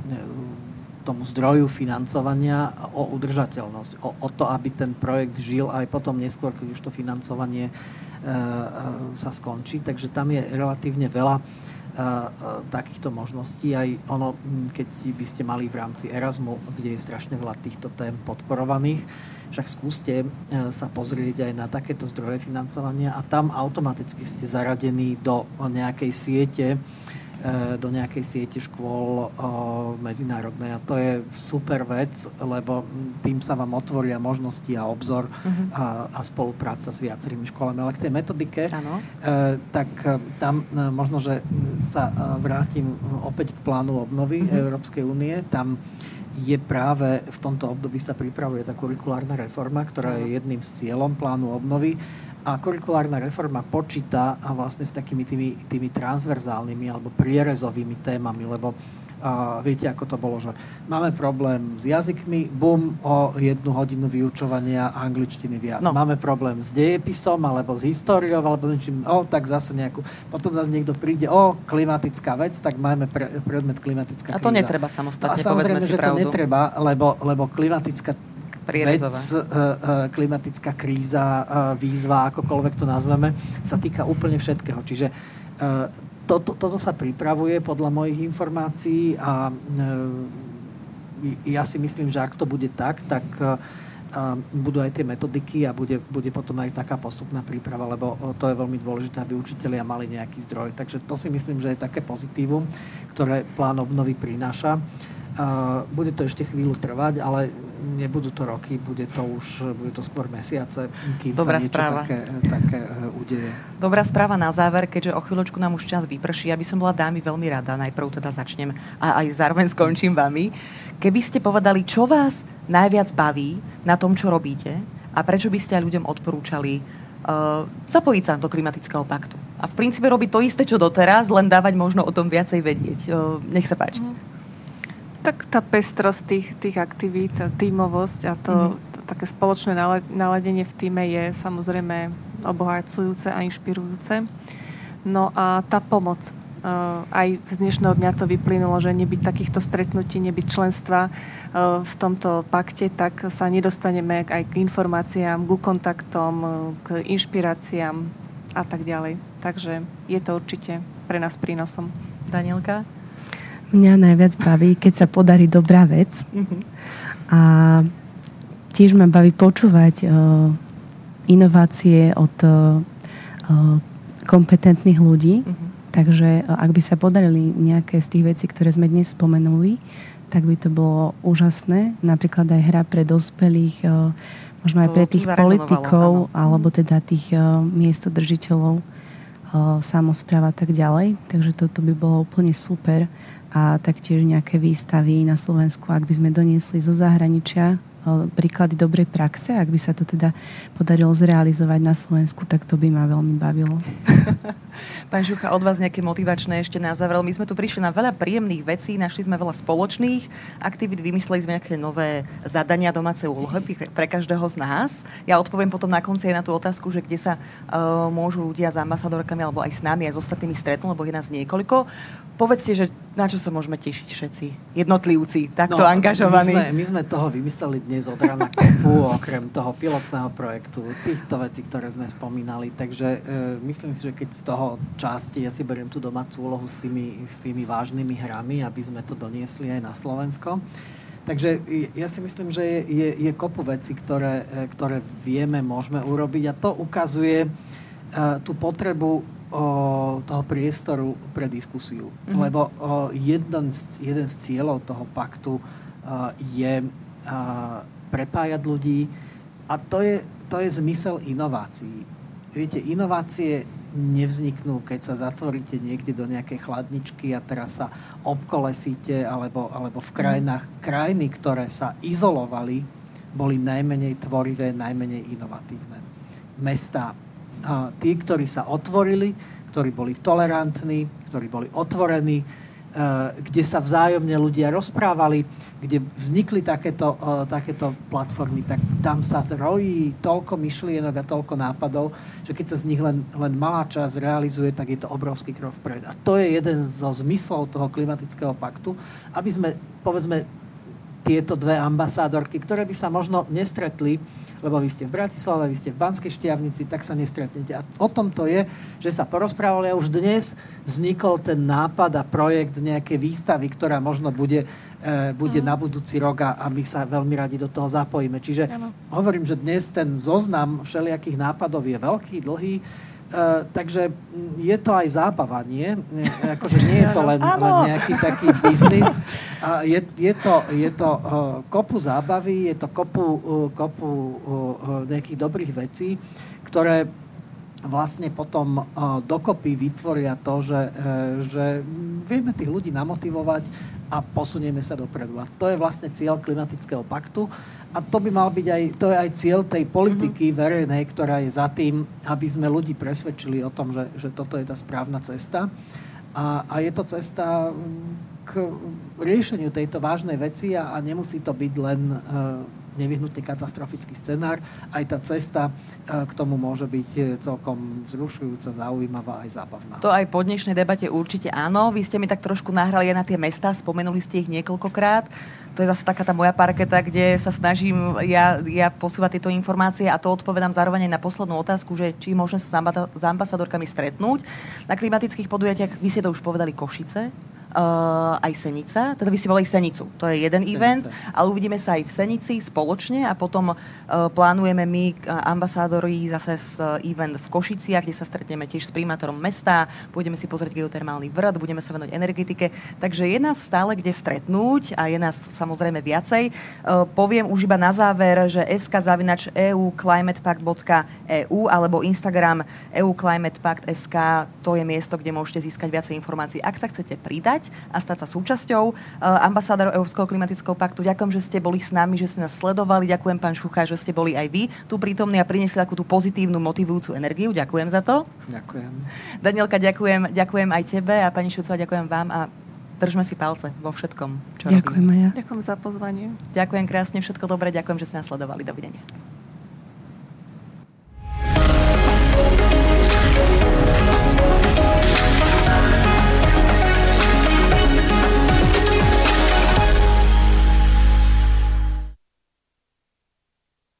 tomu zdroju financovania o udržateľnosť, o, o to, aby ten projekt žil aj potom neskôr, keď už to financovanie sa skončí. Takže tam je relatívne veľa takýchto možností. Aj ono, hm, keď by ste mali v rámci Erasmu, kde je strašne veľa týchto tém podporovaných, však skúste sa pozrieť aj na takéto zdroje financovania a tam automaticky ste zaradení do nejakej siete do nejakej siete škôl e, medzinárodnej a to je super vec, lebo tým sa vám otvoria možnosti a obzor uh-huh. a, a spolupráca s viacerými školami. Ale k tej metodike, ano. E, tak tam možno, že sa vrátim opäť k plánu obnovy uh-huh. Európskej únie. Tam je práve v tomto období sa pripravuje tá kurikulárna reforma, ktorá je jedným z cieľom plánu obnovy a kurikulárna reforma počíta a vlastne s takými tými, tými transverzálnymi alebo prierezovými témami, lebo a viete, ako to bolo, že máme problém s jazykmi, bum, o jednu hodinu vyučovania angličtiny viac. No. Máme problém s dejepisom, alebo s históriou, alebo niečím, o, tak zase nejakú. Potom zase niekto príde, o, klimatická vec, tak máme pre, predmet klimatická A to kríza. netreba samostatne, A samozrejme, že pravdu. to netreba, lebo, lebo klimatická vec, uh, uh, klimatická kríza, uh, výzva, akokoľvek to nazveme, sa týka úplne všetkého. Čiže to, to, toto sa pripravuje podľa mojich informácií a ja si myslím, že ak to bude tak, tak uh, budú aj tie metodiky a bude, bude potom aj taká postupná príprava, lebo to je veľmi dôležité, aby učitelia mali nejaký zdroj. Takže to si myslím, že je také pozitívum, ktoré plán obnovy prináša. Bude to ešte chvíľu trvať, ale nebudú to roky, bude to už bude to skôr mesiace, kým Dobrá sa niečo správa. také, také e, udeje. Dobrá správa na záver, keďže o chvíľočku nám už čas vyprší. Ja by som bola dámy veľmi rada, najprv teda začnem a aj zároveň skončím vami. Keby ste povedali, čo vás najviac baví na tom, čo robíte a prečo by ste aj ľuďom odporúčali uh, zapojiť sa do klimatického paktu. A v princípe robiť to isté, čo doteraz, len dávať možno o tom viacej vedieť. Uh, nech sa páči. Mm tak tá pestrosť tých, tých aktivít, tímovosť a to, mm. také spoločné naladenie v týme je samozrejme obohacujúce a inšpirujúce. No a tá pomoc. Aj z dnešného dňa to vyplynulo, že nebyť takýchto stretnutí, nebyť členstva v tomto pakte, tak sa nedostaneme aj k informáciám, ku kontaktom, k inšpiráciám a tak ďalej. Takže je to určite pre nás prínosom. Danielka? Mňa najviac baví, keď sa podarí dobrá vec. Mm-hmm. A tiež ma baví počúvať uh, inovácie od uh, kompetentných ľudí. Mm-hmm. Takže ak by sa podarili nejaké z tých vecí, ktoré sme dnes spomenuli, tak by to bolo úžasné. Napríklad aj hra pre dospelých, možno aj pre tých politikov, áno. alebo teda tých miestodržiteľov, samozpráva a tak ďalej. Takže toto by bolo úplne super a taktiež nejaké výstavy na Slovensku, ak by sme doniesli zo zahraničia príklady dobrej praxe. Ak by sa to teda podarilo zrealizovať na Slovensku, tak to by ma veľmi bavilo. Pán Žucha, od vás nejaké motivačné ešte na záver. My sme tu prišli na veľa príjemných vecí, našli sme veľa spoločných aktivít, vymysleli sme nejaké nové zadania, domáce úlohy pre každého z nás. Ja odpoviem potom na konci aj na tú otázku, že kde sa uh, môžu ľudia s ambasadorkami alebo aj s nami, aj s ostatnými stretnúť, lebo je nás niekoľko. Povedzte, že na čo sa môžeme tešiť všetci? Jednotlivci, takto no, angažovaní. My sme, my sme toho vymysleli dnes od rana kopu, okrem toho pilotného projektu, týchto vecí, ktoré sme spomínali. Takže e, myslím si, že keď z toho časti, ja si beriem tú domácu úlohu s tými, s tými vážnymi hrami, aby sme to doniesli aj na Slovensko. Takže ja si myslím, že je, je, je kopu veci, ktoré, e, ktoré vieme, môžeme urobiť a to ukazuje uh, tú potrebu o, toho priestoru pre diskusiu. Mm-hmm. Lebo o, jeden, z, jeden z cieľov toho paktu o, je o, prepájať ľudí a to je, to je zmysel inovácií. Viete, inovácie nevzniknú, keď sa zatvoríte niekde do nejakej chladničky a teraz sa obkolesíte, alebo, alebo v krajinách, krajiny, ktoré sa izolovali, boli najmenej tvorivé, najmenej inovatívne. Mesta tí, ktorí sa otvorili, ktorí boli tolerantní, ktorí boli otvorení, kde sa vzájomne ľudia rozprávali, kde vznikli takéto, e, takéto platformy, tak tam sa rojí toľko myšlienok a toľko nápadov, že keď sa z nich len, len malá časť realizuje, tak je to obrovský krok vpred. A to je jeden zo zmyslov toho klimatického paktu, aby sme, povedzme, tieto dve ambasádorky, ktoré by sa možno nestretli, lebo vy ste v Bratislave, vy ste v Banskej Štiavnici, tak sa nestretnete. A o tom to je, že sa porozprávali a už dnes vznikol ten nápad a projekt nejaké výstavy, ktorá možno bude, e, bude mm. na budúci rok a, a my sa veľmi radi do toho zapojíme. Čiže ano. hovorím, že dnes ten zoznam všelijakých nápadov je veľký, dlhý Uh, takže je to aj zábava, nie? Akože nie je to len, len nejaký taký biznis. Uh, je, je to, je to uh, kopu zábavy, je to kopu, uh, kopu uh, nejakých dobrých vecí, ktoré vlastne potom uh, dokopy vytvoria to, že, uh, že vieme tých ľudí namotivovať a posunieme sa dopredu. A to je vlastne cieľ klimatického paktu. A to by mal byť aj, to je aj cieľ tej politiky mm-hmm. verejnej, ktorá je za tým, aby sme ľudí presvedčili o tom, že, že toto je tá správna cesta. A, a je to cesta mm, k riešeniu tejto vážnej veci a, a nemusí to byť len uh, nevyhnutne katastrofický scenár. Aj tá cesta e, k tomu môže byť e, celkom vzrušujúca, zaujímavá aj zábavná. To aj po dnešnej debate určite áno. Vy ste mi tak trošku nahrali aj na tie mesta, spomenuli ste ich niekoľkokrát. To je zase taká tá moja parketa, kde sa snažím ja, ja posúvať tieto informácie a to odpovedám zároveň aj na poslednú otázku, že či môžeme sa s ambasadorkami stretnúť. Na klimatických podujatiach, vy ste to už povedali, Košice, uh, aj Senica. Teda vy si volali Senicu. To je jeden Senice. event, ale uvidíme sa aj v Senici spoločne a potom uh, plánujeme my, uh, ambasádori, zase s uh, event v Košiciach, kde sa stretneme tiež s primátorom mesta, pôjdeme si pozrieť geotermálny vrd, budeme sa venovať energetike. Takže je nás stále kde stretnúť a je nás samozrejme viacej. Uh, poviem už iba na záver, že sk.euclimatepact.eu alebo Instagram euclimatepact.sk to je miesto, kde môžete získať viacej informácií. Ak sa chcete pridať, stať a stať sa súčasťou uh, ambasádorov Európskeho klimatického paktu. Ďakujem, že ste boli s nami, že ste nás sledovali. Ďakujem, pán Šucha, že ste boli aj vy tu prítomní a priniesli takú tú pozitívnu, motivujúcu energiu. Ďakujem za to. Ďakujem. Danielka, ďakujem, ďakujem aj tebe a pani Šucová, ďakujem vám a držme si palce vo všetkom, čo Ďakujem robíme. ja. Ďakujem za pozvanie. Ďakujem krásne, všetko dobré, ďakujem, že ste nás sledovali. Dovidenia.